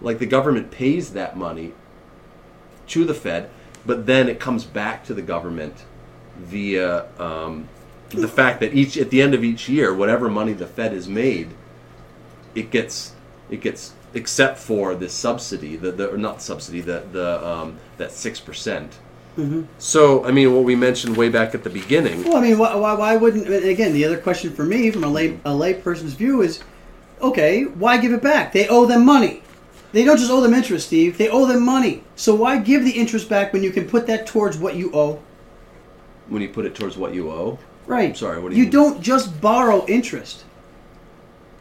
B: like the government pays that money to the Fed, but then it comes back to the government via um, the fact that each at the end of each year, whatever money the Fed has made, it gets it gets except for the subsidy, the, the or not subsidy, the the um, that six percent. Mm-hmm. So I mean, what we mentioned way back at the beginning.
C: Well, I mean, why, why, why wouldn't? Again, the other question for me, from a lay a lay person's view, is okay. Why give it back? They owe them money. They don't just owe them interest, Steve. They owe them money. So why give the interest back when you can put that towards what you owe?
B: when you put it towards what you owe.
C: Right.
B: I'm sorry, what do you
C: you
B: mean?
C: don't just borrow interest.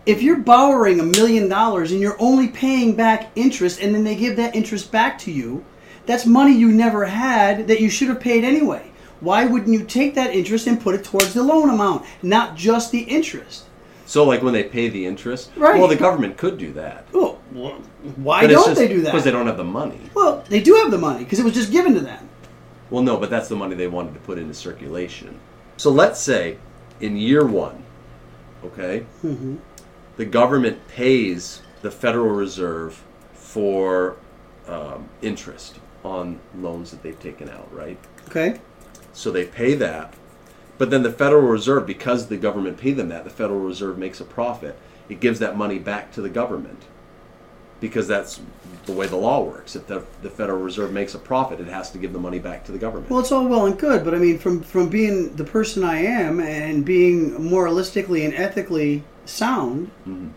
C: If you're borrowing a million dollars and you're only paying back interest and then they give that interest back to you, that's money you never had that you should have paid anyway. Why wouldn't you take that interest and put it towards the loan amount, not just the interest?
B: So like when they pay the interest,
C: Right.
B: well, the government could do that.
C: Well, why
B: But
C: don't
B: just
C: they do that?
B: Because they don't have the money.
C: Well, they do have the money because it was just given to them.
B: Well, no, but that's the money they wanted to put into circulation. So let's say in year one, okay,
C: Mm-hmm.
B: the government pays the Federal Reserve for um, interest on loans that they've taken out, right?
C: Okay.
B: So they pay that. But then the Federal Reserve, because the government paid them that, the Federal Reserve makes a profit. It gives that money back to the government. Because that's the way the law works. If the, the Federal Reserve makes a profit, it has to give the money back to the government.
C: Well, it's all well and good, but I mean, from from being the person I am and being moralistically and ethically sound,
B: Mhm.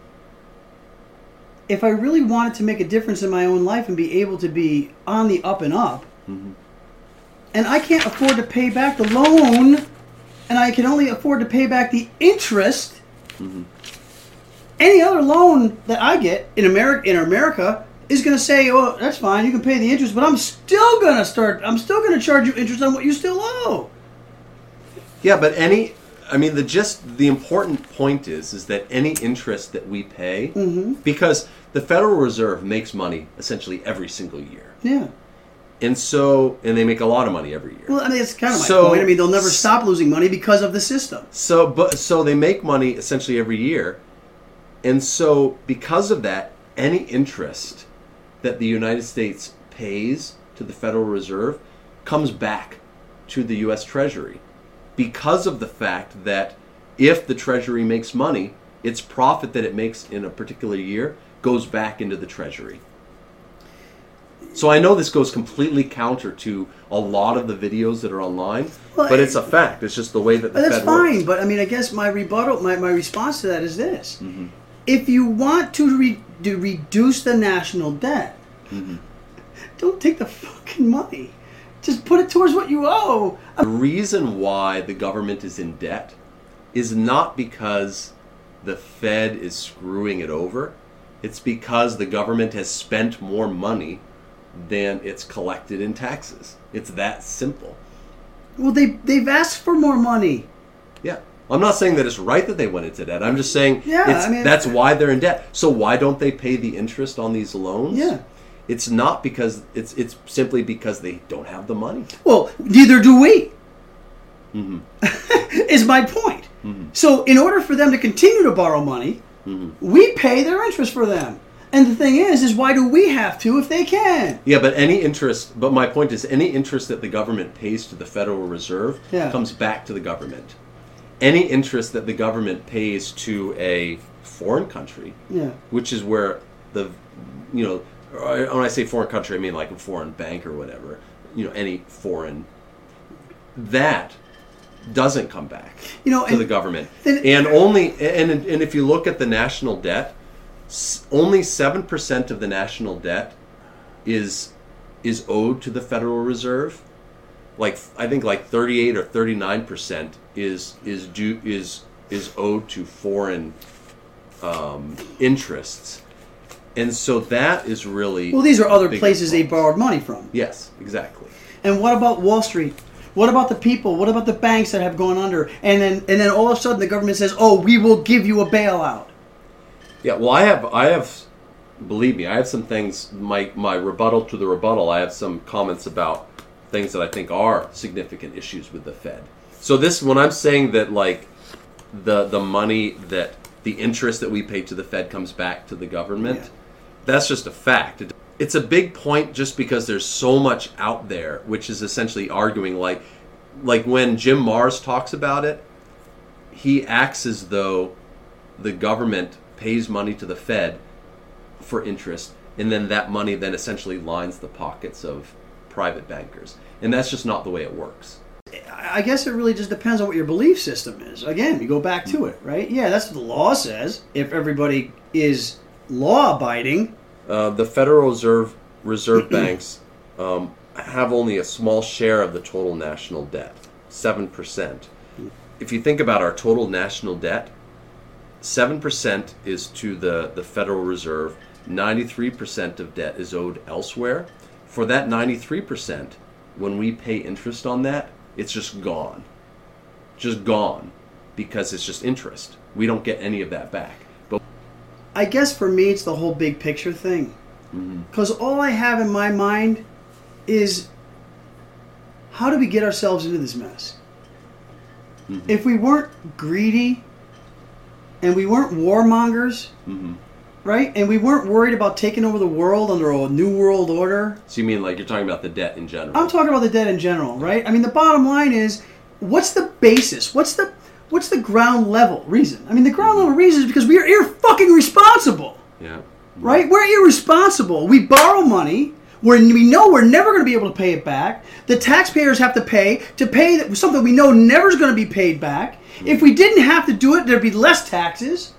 C: If I really wanted to make a difference in my own life and be able to be on the up and up,
B: Mhm.
C: and I can't afford to pay back the loan, and I can only afford to pay back the interest. Any other loan that I get in America in America is going to say, "Oh, that's fine. You can pay the interest, but I'm still going to start. I'm still going to charge you interest on what you still owe."
B: Yeah, but any, I mean, the just the important point is is that any interest that we pay,
C: Mm-hmm.
B: because the Federal Reserve makes money essentially every single year,
C: Yeah.
B: and so and they make a lot of money every year.
C: Well, I mean, that's kind of my
B: So-
C: point. I mean, they'll never stop losing money because of the system.
B: So, but so they make money essentially every year, and so because of that, any interest that the United States pays to the Federal Reserve comes back to the U.S. Treasury, because of the fact that if the Treasury makes money, its profit that it makes in a particular year goes back into the Treasury. So I know this goes completely counter to a lot of the videos that are online,
C: Well,
B: but it's a fact. It's just the way that the
C: that's
B: Fed works.
C: fine. But I mean, I guess my rebuttal, my, my response to that is this:
B: Mm-hmm.
C: if you want to, re- to reduce the national debt,
B: Mm-hmm.
C: don't take the fucking money. Just put it towards what you owe.
B: The reason why the government is in debt is not because the Fed is screwing it over. It's because the government has spent more money than it's collected in taxes. It's that simple.
C: Well, they they've asked for more money.
B: Yeah. I'm not saying that it's right that they went into debt. I'm just saying
C: Yeah, I mean-
B: that's why they're in debt. So why don't they pay the interest on these loans?
C: Yeah.
B: It's not because it's it's simply because they don't have the money.
C: Well, neither do we.
B: Mm-hmm.
C: is my point. So, in order for them to continue to borrow money,
B: Mm-hmm.
C: we pay their interest for them. And the thing is, is why do we have to if they can?
B: Yeah, but any interest, but my point is, any interest that the government pays to the Federal Reserve
C: Yeah.
B: comes back to the government. Any interest that the government pays to a foreign country,
C: Yeah.
B: which is where the, you know, when I say foreign country, I mean like a foreign bank or whatever, you know, any foreign, that doesn't come back
C: You know,
B: to
C: and-
B: the government.
C: then-
B: and only, and, and if you look at the national debt, only 7% of the national debt is is owed to the Federal Reserve like I think like 38 or 39 percent is is due is is owed to foreign um, interests, and so that is really
C: Well, these are other places they borrowed money from.
B: Yes, exactly.
C: And what about Wall Street? What about the people? What about the banks that have gone under? And then and then all of a sudden the government says, "Oh, we will give you a bailout."
B: Yeah, well, I have, I have, believe me, I have some things. My my rebuttal to the rebuttal. I have some comments about things that I think are significant issues with the Fed. So this, when I'm saying that, like, the the money that the interest that we pay to the Fed comes back to the government,
C: Yeah.
B: that's just a fact. It- It's a big point just because there's so much out there, which is essentially arguing like, like when Jim Marrs talks about it, he acts as though the government pays money to the Fed for interest, and then that money then essentially lines the pockets of private bankers. And that's just not the way it works.
C: I guess it really just depends on what your belief system is. Again, you go back to it, right? Yeah, that's what the law says. If everybody is law abiding,
B: Uh, the Federal Reserve Reserve banks um, have only a small share of the total national debt, seven percent. If you think about our total national debt, seven percent is to the the Federal Reserve. Ninety-three percent of debt is owed elsewhere. For that ninety-three percent, when we pay interest on that, it's just gone, just gone, because it's just interest. We don't get any of that back.
C: I guess for me it's the whole big picture thing. Mm-hmm. Because all I have in my mind is how do we get ourselves into this mess? Mm-hmm. If we weren't greedy and we weren't warmongers, mm-hmm. right? And we weren't worried about taking over the world under a new world order,
B: so you mean like you're talking about the debt in general?
C: I'm talking about the debt in general, right? I mean, the bottom line is, what's the basis? What's the what's the ground level reason? I mean, the ground level reason is because we are ir fucking responsible,
B: Yeah.
C: right? We're irresponsible. We borrow money. When we know we're never going to be able to pay it back, the taxpayers have to pay to pay something we know never is going to be paid back. If we didn't have to do it, there'd be less taxes.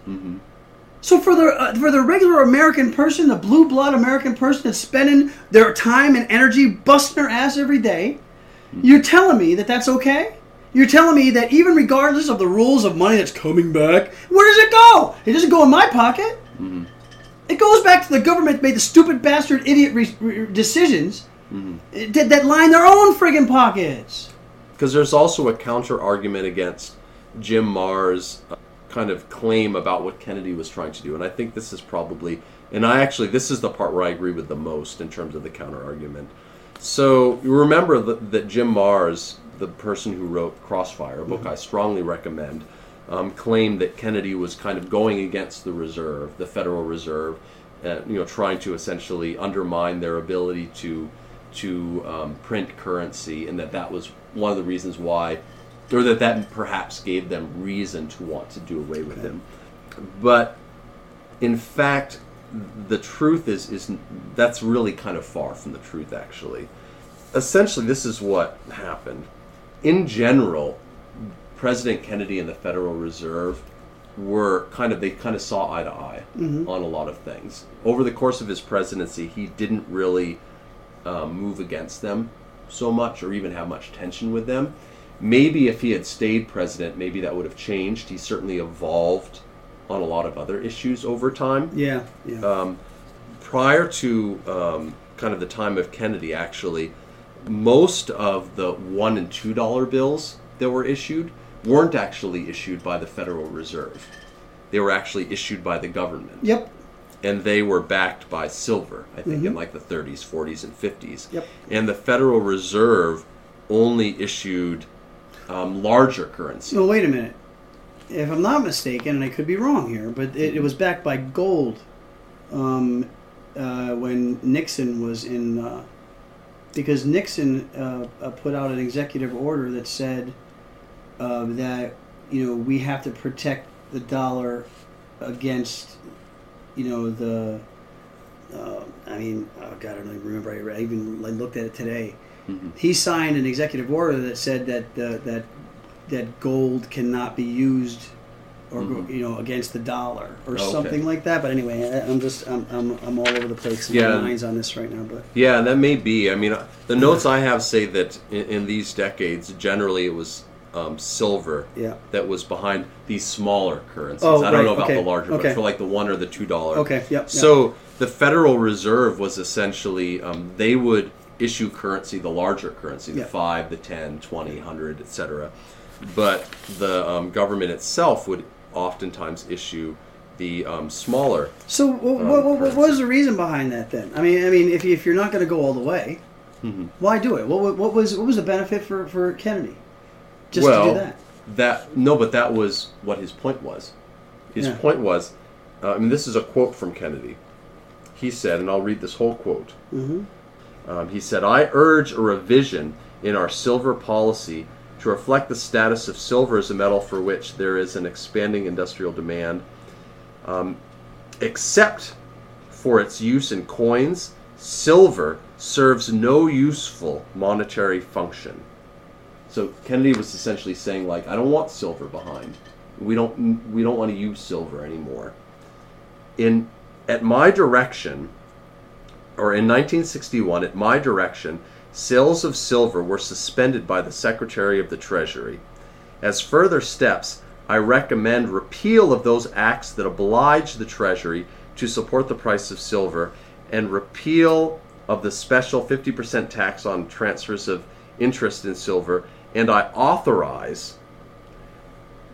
C: So for the uh, for the regular American person, the blue blood American person that's spending their time and energy busting their ass every day, you're telling me that that's okay? You're telling me that even regardless of the rules of money that's coming back, where does it go? It doesn't go in my pocket. It goes back to the government that made the stupid bastard idiot re- re- decisions that, that line their own friggin' pockets.
B: Because there's also a counter argument against Jim Marrs' uh, kind of claim about what Kennedy was trying to do. And I think this is probably, and I actually, this is the part where I agree with the most in terms of the counter argument. So you remember that, that Jim Marrs, the person who wrote Crossfire, a book I strongly recommend, um, claimed that Kennedy was kind of going against the Reserve, the Federal Reserve, uh, you know, trying to essentially undermine their ability to to um, print currency, and that that was one of the reasons why, or that that perhaps gave them reason to want to do away with him. But in fact, the truth is is that's really kind of far from the truth, actually. Essentially, this is what happened. In general, President Kennedy and the Federal Reserve were kind of they kind of saw eye to eye on a lot of things. Over the course of his presidency, he didn't really um, move against them so much or even have much tension with them. Maybe if he had stayed president, maybe that would have changed. He certainly evolved on a lot of other issues over time
C: Yeah, yeah.
B: prior to um, kind of the time of Kennedy, actually, most of the one and two dollar bills that were issued weren't actually issued by the Federal Reserve. They were actually issued by the government,
C: yep.
B: and they were backed by silver. I think in like the 30s, 40s, and 50s.
C: Yep.
B: And the Federal Reserve only issued um, larger currency.
C: No, wait a minute. If I'm not mistaken, and I could be wrong here, but it, it was backed by gold um, uh, when Nixon was in. Uh, because Nixon uh, uh, put out an executive order that said uh, that you know we have to protect the dollar against you know the. Uh, I mean, oh God, I don't even remember. I, even looked at it today. He signed an executive order that said that uh, that that gold cannot be used or go, you know against the dollar or
B: Mm-hmm. Okay.
C: something like that. But anyway, I'm just I'm, I'm, I'm all over the place in
B: Yeah.
C: my minds on this right now. But
B: Yeah, that may be. I mean, the notes I have say that in, in these decades, generally it was um, silver
C: Yeah.
B: that was behind these smaller currencies.
C: Oh,
B: I don't
C: right,
B: know about
C: okay,
B: the larger,
C: okay.
B: but for like the one or the two dollar.
C: Okay, yep, yep.
B: So the Federal Reserve was essentially um, they would issue currency, the larger currency, the five, the 10, 20, 100, etc. But the um, government itself would oftentimes issue the um, smaller.
C: so what,
B: Um,
C: what, what,
B: currency.
C: was the reason behind that then? I mean, I mean, if, you, if you're not going to go all the way,
B: Mm-hmm.
C: why do it? What, what was what was the benefit for, for Kennedy? Just
B: well,
C: to do that.
B: that no, but that was what his point was. His
C: Yeah.
B: point was, uh, I mean, this is a quote from Kennedy. He said, and I'll read this whole quote.
C: hmm
B: Um, he said, I urge a revision in our silver policy to reflect the status of silver as a metal for which there is an expanding industrial demand, um, except for its use in coins. Silver serves no useful monetary function. So Kennedy was essentially saying, like, I don't want silver behind. We don't. We don't want to use silver anymore. In at my direction, or in 1961, at my direction, sales of silver were suspended by the Secretary of the Treasury. As further steps, I recommend repeal of those acts that oblige the Treasury to support the price of silver and repeal of the special 50% tax on transfers of interest in silver, and I authorize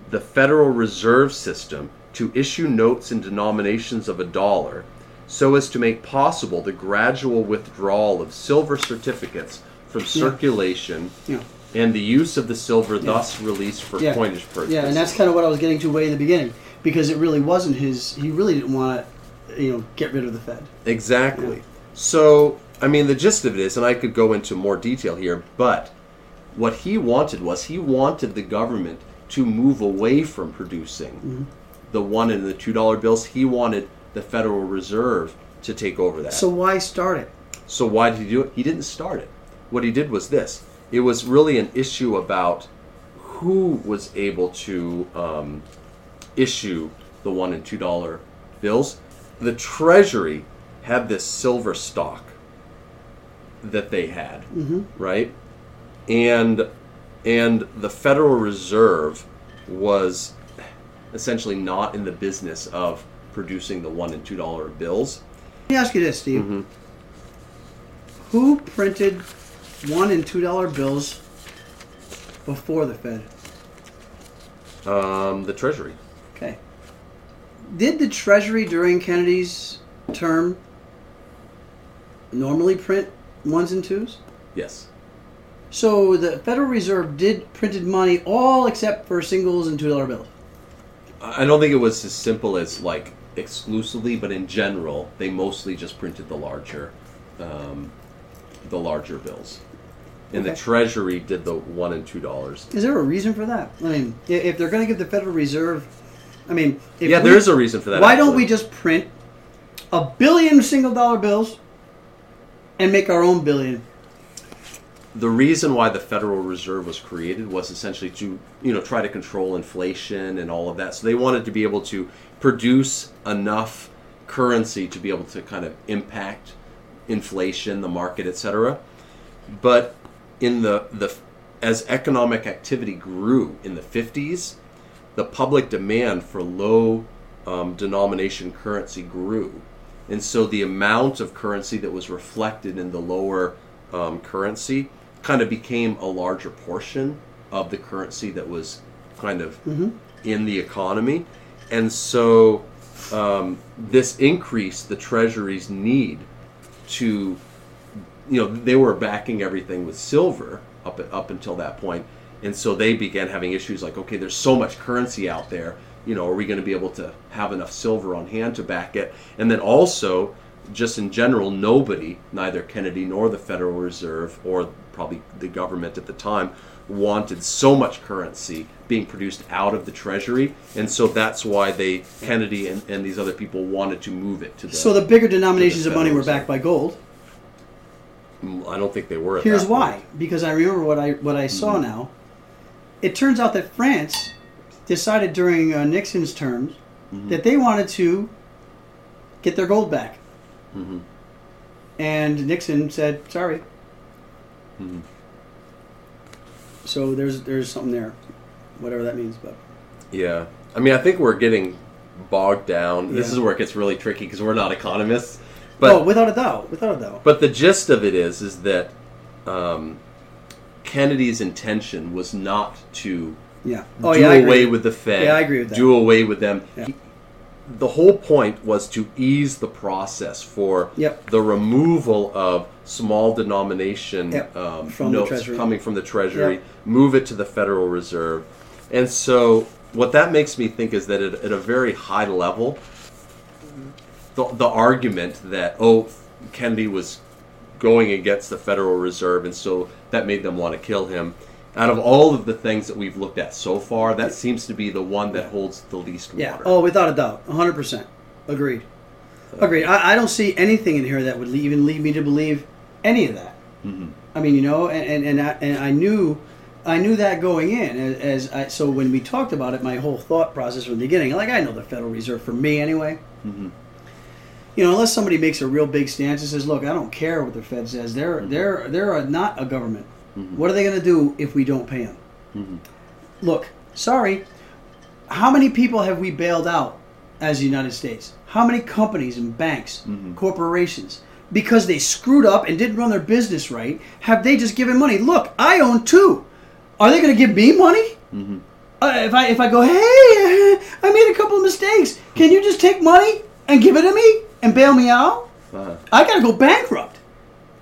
B: the Federal Reserve System to issue notes in denominations of a dollar so as to make possible the gradual withdrawal of silver certificates from circulation
C: Yeah.
B: and the use of the silver thus released for
C: Yeah.
B: coinage purposes.
C: Yeah, and that's kind of what I was getting to way in the beginning because it really wasn't his. He really didn't want to, you know, get rid of the Fed.
B: Exactly. So, I mean, the gist of it is, and I could go into more detail here, but what he wanted was he wanted the government to move away from producing
C: Mm-hmm.
B: the one and the two dollar bills. He wanted the Federal Reserve to take over that.
C: So why start it?
B: So why did he do it? He didn't start it. What he did was this. It was really an issue about who was able to um, issue the one and two dollar bills. The Treasury had this silver stock that they had, right? And and the Federal Reserve was essentially not in the business of producing the one and two dollar bills.
C: Let me ask you this, Steve.
B: Mm-hmm.
C: Who printed one and two dollar bills before the Fed?
B: Um, the Treasury.
C: Okay. Did the Treasury during Kennedy's term normally print ones and twos?
B: Yes.
C: So the Federal Reserve did printed money all except for singles and two dollar bills.
B: I I don't think it was as simple as like exclusively, but in general, they mostly just printed the larger, um, the larger bills, and the Treasury did the one and two dollars.
C: Is there a reason for that? I mean, if they're going to give the Federal Reserve, I mean, if
B: Yeah,
C: we-
B: there is a reason for that.
C: Why don't we just print a billion single dollar bills and make our own billion?
B: The reason why the Federal Reserve was created was essentially to you know try to control inflation and all of that. So they wanted to be able to produce enough currency to be able to kind of impact inflation, the market, etc. But in the the as economic activity grew in the 50s, the public demand for low um, denomination currency grew. And so the amount of currency that was reflected in the lower um, currency kind of became a larger portion of the currency that was kind of in the economy. And so um, this increased the Treasury's need to you know they were backing everything with silver up up until that point. point and so they began having issues like okay there's so much currency out there you know are we going to be able to have enough silver on hand to back it and then also just in general nobody neither Kennedy nor the Federal Reserve or probably the government at the time wanted so much currency being produced out of the treasury and so that's why they Kennedy and, and these other people wanted to move it to the
C: So the bigger denominations of money were backed by gold.
B: I don't think they were at
C: Here's why.
B: point.
C: Because I remember what I what I
B: Mm-hmm.
C: saw now. It turns out that France decided during uh, Nixon's terms
B: Mm-hmm.
C: that they wanted to get their gold back.
B: Mhm.
C: And Nixon said, "Sorry."
B: Mhm.
C: So there's there's something there, whatever that means. But
B: Yeah, I mean, I think we're getting bogged down. This is where it gets really tricky because we're not economists. But
C: oh, without a doubt, without a doubt.
B: but the gist of it is is that um, Kennedy's intention was not to
C: yeah. Oh
B: do
C: yeah.
B: Away with the Fed.
C: Yeah, I agree with that.
B: Do away with them.
C: Yeah.
B: He- the whole point was to ease the process for
C: Yep.
B: the removal of small denomination
C: Yep.
B: um,
C: From
B: notes coming from the Treasury,
C: Yep.
B: move it to the Federal Reserve. And so, what that makes me think is that at, at a very high level, the, the argument that, oh, Kennedy was going against the Federal Reserve, and so that made them want to kill him. Out of all of the things that we've looked at so far, that seems to be the one that holds the least
C: Yeah.
B: water.
C: Oh, without a doubt, hundred percent. Agreed. Agreed. I, I don't see anything in here that would even lead me to believe any of that.
B: Mhm.
C: I mean, you know, and and and I, and I knew, I knew that going in as, as I. So when we talked about it, my whole thought process from the beginning, like I know the Federal Reserve for me anyway.
B: Mhm.
C: You know, unless somebody makes a real big stance and says, "Look, I don't care what the Fed says. They're they're they're not a government. What are they going to do if we don't pay them?"
B: Mhm.
C: Look, sorry. How many people have we bailed out as the United States? How many companies and banks,
B: Mhm.
C: corporations, because they screwed up and didn't run their business right, have they just given money? Look, I own two. Are they going to give me money?
B: Mhm.
C: Uh, if I if I go, hey, I made a couple of mistakes. Can you just take money and give it to me and bail me out?
B: Uh-huh.
C: I got to go bankrupt.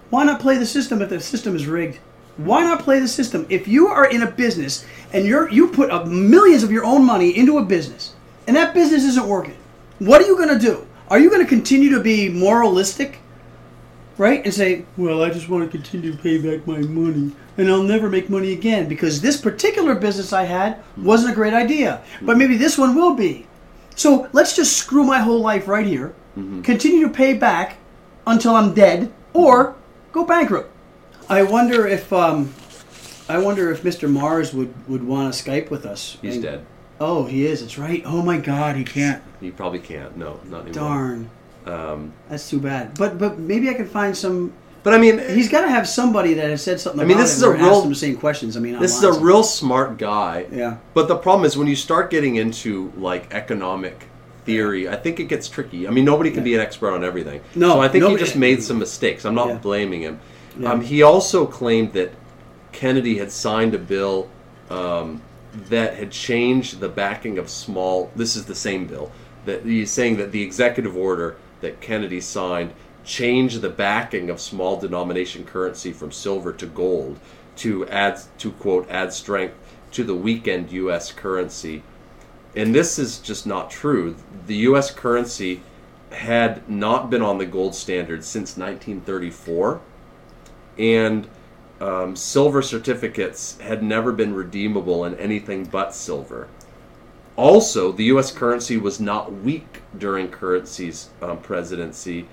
C: Why not play the system if the system is rigged? Why not play the system? If you are in a business and you're you put up millions of your own money into a business and that business isn't working, what are you going to do? Are you going to continue to be moralistic, right? And say, "Well, I just want to continue to pay back my money and I'll never make money again because this particular business I had wasn't a great idea, but maybe this one will be." So, let's just screw my whole life right here. Continue to pay back until I'm dead or go bankrupt. I wonder if um, I wonder if Mr. Marrs would, would want to Skype with us.
B: He's
C: And-
B: dead.
C: Oh, he is. It's right. Oh my God, he can't.
B: He probably can't. No, not anymore.
C: Darn.
B: Um,
C: That's too bad. But but maybe I can find some.
B: but I mean,
C: He's got to have somebody that has said something.
B: I mean, this is a
C: asked
B: real-
C: him the same questions. I mean,
B: this is a real smart guy.
C: Yeah.
B: But the problem is when you start getting into like economic theory, I think it gets tricky. I mean, nobody can be an expert on everything.
C: No,
B: so I think
C: nobody-
B: he just made some mistakes. I'm not
C: Yeah.
B: blaming him.
C: Yeah.
B: Um, he also claimed that Kennedy had signed a bill um, that had changed the backing of small. This is the same bill that he's saying that the executive order that Kennedy signed changed the backing of small denomination currency from silver to gold to add to quote add strength to the weakened U.S. currency. And this is just not true. The U.S. currency had not been on the gold standard since 1934, and um, silver certificates had never been redeemable in anything but silver. Also, the U.S. currency was not weak during currency's um, presidency.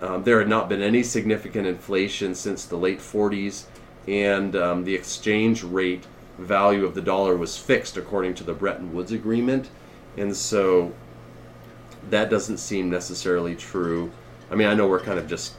B: Um, there had not been any significant inflation since the late 40s, and um, the exchange rate value of the dollar was fixed according to the Bretton Woods Agreement. And so that doesn't seem necessarily true. I mean, I know we're kind of just.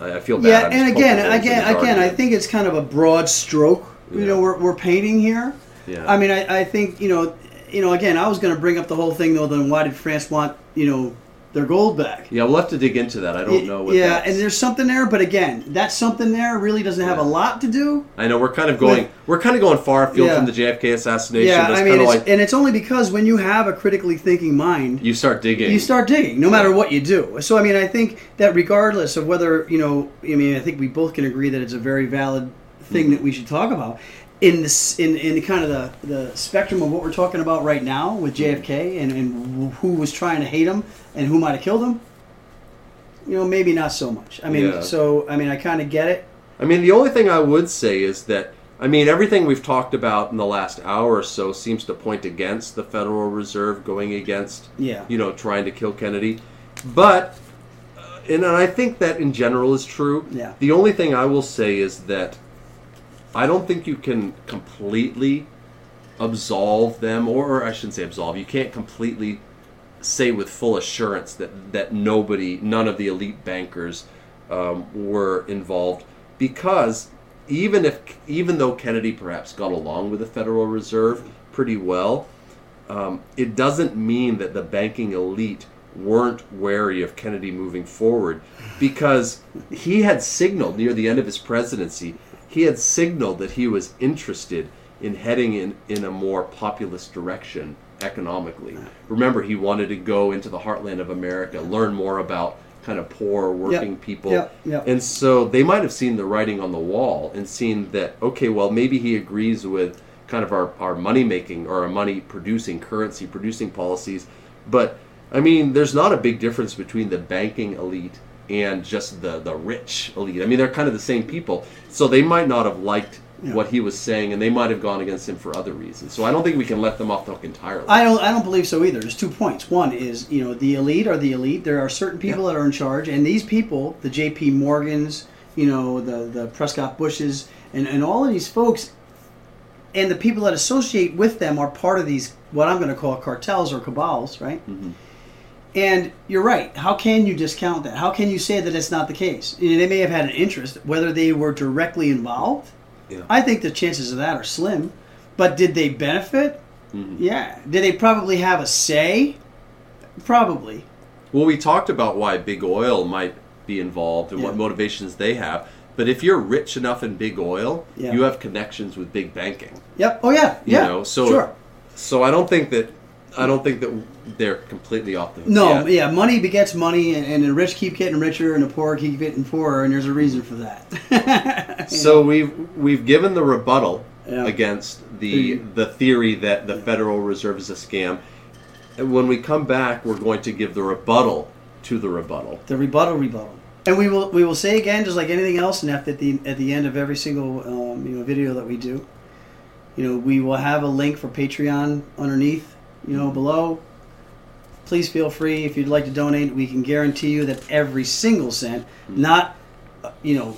B: I I feel bad.
C: Yeah, and again,
B: poking holes in
C: again, again, I think it's kind of a broad stroke. You
B: Yeah.
C: know, we're, we're painting here.
B: Yeah.
C: I mean, I, I think you know, you know, again, I was going to bring up the whole thing though. Then why did France want you know their gold back?
B: Yeah, we'll have to dig into that. I don't know what.
C: yeah,
B: that's-
C: and there's something there, but again, that something there really doesn't have
B: Yeah.
C: a lot to do.
B: I know we're kind of going.
C: With-
B: we're kind of going far afield
C: Yeah.
B: from the JFK assassination.
C: Yeah,
B: That's
C: I mean,
B: kind of
C: it's,
B: like
C: and it's only because when you have a critically thinking mind,
B: you start digging.
C: you start digging, no matter what you do. So, I mean, I think that regardless of whether you know, I mean, I think we both can agree that it's a very valid thing
B: Mm-hmm.
C: that we should talk about. In this, in in kind of the, the spectrum of what we're talking about right now with
B: Mm-hmm.
C: JFK and, and who was trying to hate him and who might have killed him, you know, maybe not so much. I mean,
B: Yeah.
C: so I mean, I kind of get it.
B: I mean, the only thing I would say is that I mean everything we've talked about in the last hour or so seems to point against the Federal Reserve going against
C: Yeah.
B: you know trying to kill Kennedy, but uh, and I think that in general is true.
C: Yeah.
B: The only thing I will say is that I don't think you can completely absolve them, or, or I shouldn't say absolve. You can't completely say with full assurance that that nobody, none of the elite bankers um, were involved, because even if even though Kennedy perhaps got along with the Federal Reserve pretty well, um, it doesn't mean that the banking elite weren't wary of Kennedy moving forward because he had signaled near the end of his presidency, he had signaled that he was interested in heading in, in a more populist direction economically. Remember, he wanted to go into the heartland of America, learn more about kind of poor working
C: Yep,
B: people.
C: yep, yep.
B: And so they might have seen the writing on the wall and seen that, okay, well, maybe he agrees with kind of our, our money making or our money producing, currency producing policies. But, I mean, there's not a big difference between the banking elite and just the, the rich elite. I mean, they're kind of the same people. So they might not have liked
C: Yeah.
B: what he was saying and they might have gone against him for other reasons. So I don't think we can let them off the hook entirely.
C: I don't. I don't believe so either. There's two points. One is you know the elite are the elite. There are certain people that are in charge, and these people, the J.P. Morgans, you know, the the Prescott Bushes, and and all of these folks, and the people that associate with them are part of these what I'm going to call cartels or cabals, right? Mm-hmm. And you're right. How can you discount that? How can you say that it's not the case? You know, they may have had an interest, whether they were directly involved.
B: Yeah.
C: I think the chances of that are slim. But did they benefit? Mm-hmm. Yeah. Did they probably have a say? Probably.
B: Well, we talked about why big oil might be involved and what motivations they have. But if you're rich enough in big oil,
C: Yeah.
B: you have connections with big banking.
C: Yep. Oh yeah.
B: You
C: Yeah.
B: know, so
C: sure.
B: so I don't think that I don't think that they're completely off the.
C: No.
B: yet.
C: Yeah. Money begets money, and, and the rich keep getting richer, and the poor keep getting poorer, and there's a reason for that.
B: So we've we've given the rebuttal
C: Yeah.
B: against the the theory that the Federal Reserve is a scam. And when we come back, we're going to give the rebuttal to the rebuttal.
C: the rebuttal, rebuttal. And we will we will say again, just like anything else, and at the at the end of every single um, you know video that we do, you know we will have a link for Patreon underneath, you know below. Please feel free if you'd like to donate. We can guarantee you that every single cent, not uh, you know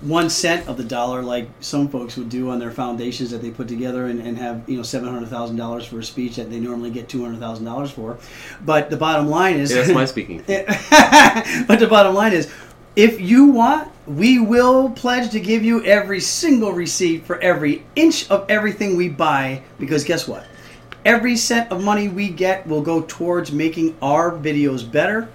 C: one cent of the dollar like some folks would do on their foundations that they put together and, and have you know seven hundred thousand dollars for a speech that they normally get two hundred thousand dollars for. But the bottom line is
B: Yeah, that's my speaking.
C: but the bottom line is, if you want, we will pledge to give you every single receipt for every inch of everything we buy. Because guess what? Every cent of money we get will go towards making our videos better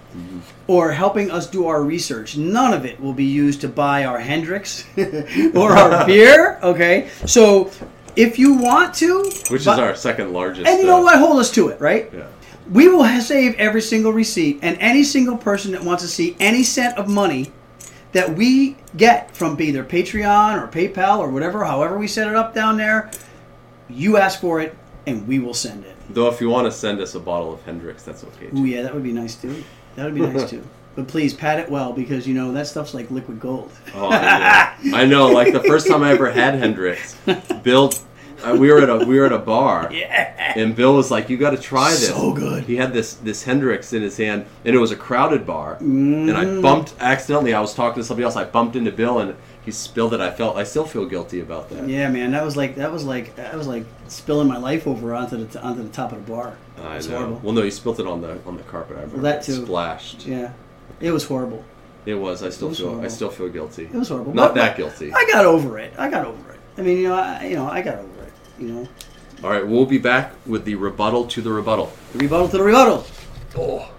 C: or helping us do our research. None of it will be used to buy our Hendrick's or our beer. Okay? So if you want to.
B: Which
C: but-
B: is our second largest.
C: And you know
B: uh,
C: what? Hold us to it, right?
B: Yeah.
C: We will save every single receipt, and any single person that wants to see any cent of money that we get from either Patreon or PayPal or whatever, however we set it up down there, you ask for it, and we will send it.
B: Though, if you want to send us a bottle of Hendrick's, that's okay.
C: Ooh, yeah, that would be nice too. That would be nice too. But please pat it well because you know that stuff's like liquid gold.
B: Oh, I know. I know. Like the first time I ever had Hendrick's, Bill, uh, we were at a we were at a bar,
C: Yeah.
B: and Bill was like, "You got to try this."
C: So good.
B: He had this this Hendrick's in his hand, and it was a crowded bar. And
C: Mm.
B: I bumped accidentally. I was talking to somebody else. I bumped into Bill, and he spilled it. I felt. I still feel guilty about that.
C: Yeah, man, that was like that was like that was like spilling my life over onto the onto the top of the bar.
B: I know.
C: horrible.
B: Well, no, you spilled it on the on the carpet. I remember.
C: that too.
B: splashed.
C: Yeah, it was horrible.
B: It was. I still
C: was
B: feel. I still feel guilty.
C: It was horrible.
B: Not
C: But-
B: that guilty.
C: I got over it. I got over it. I mean, you know, I, you know, I got over it. You know,
B: All right, we'll be back with the rebuttal to the rebuttal.
C: the rebuttal to the rebuttal.
B: Oh.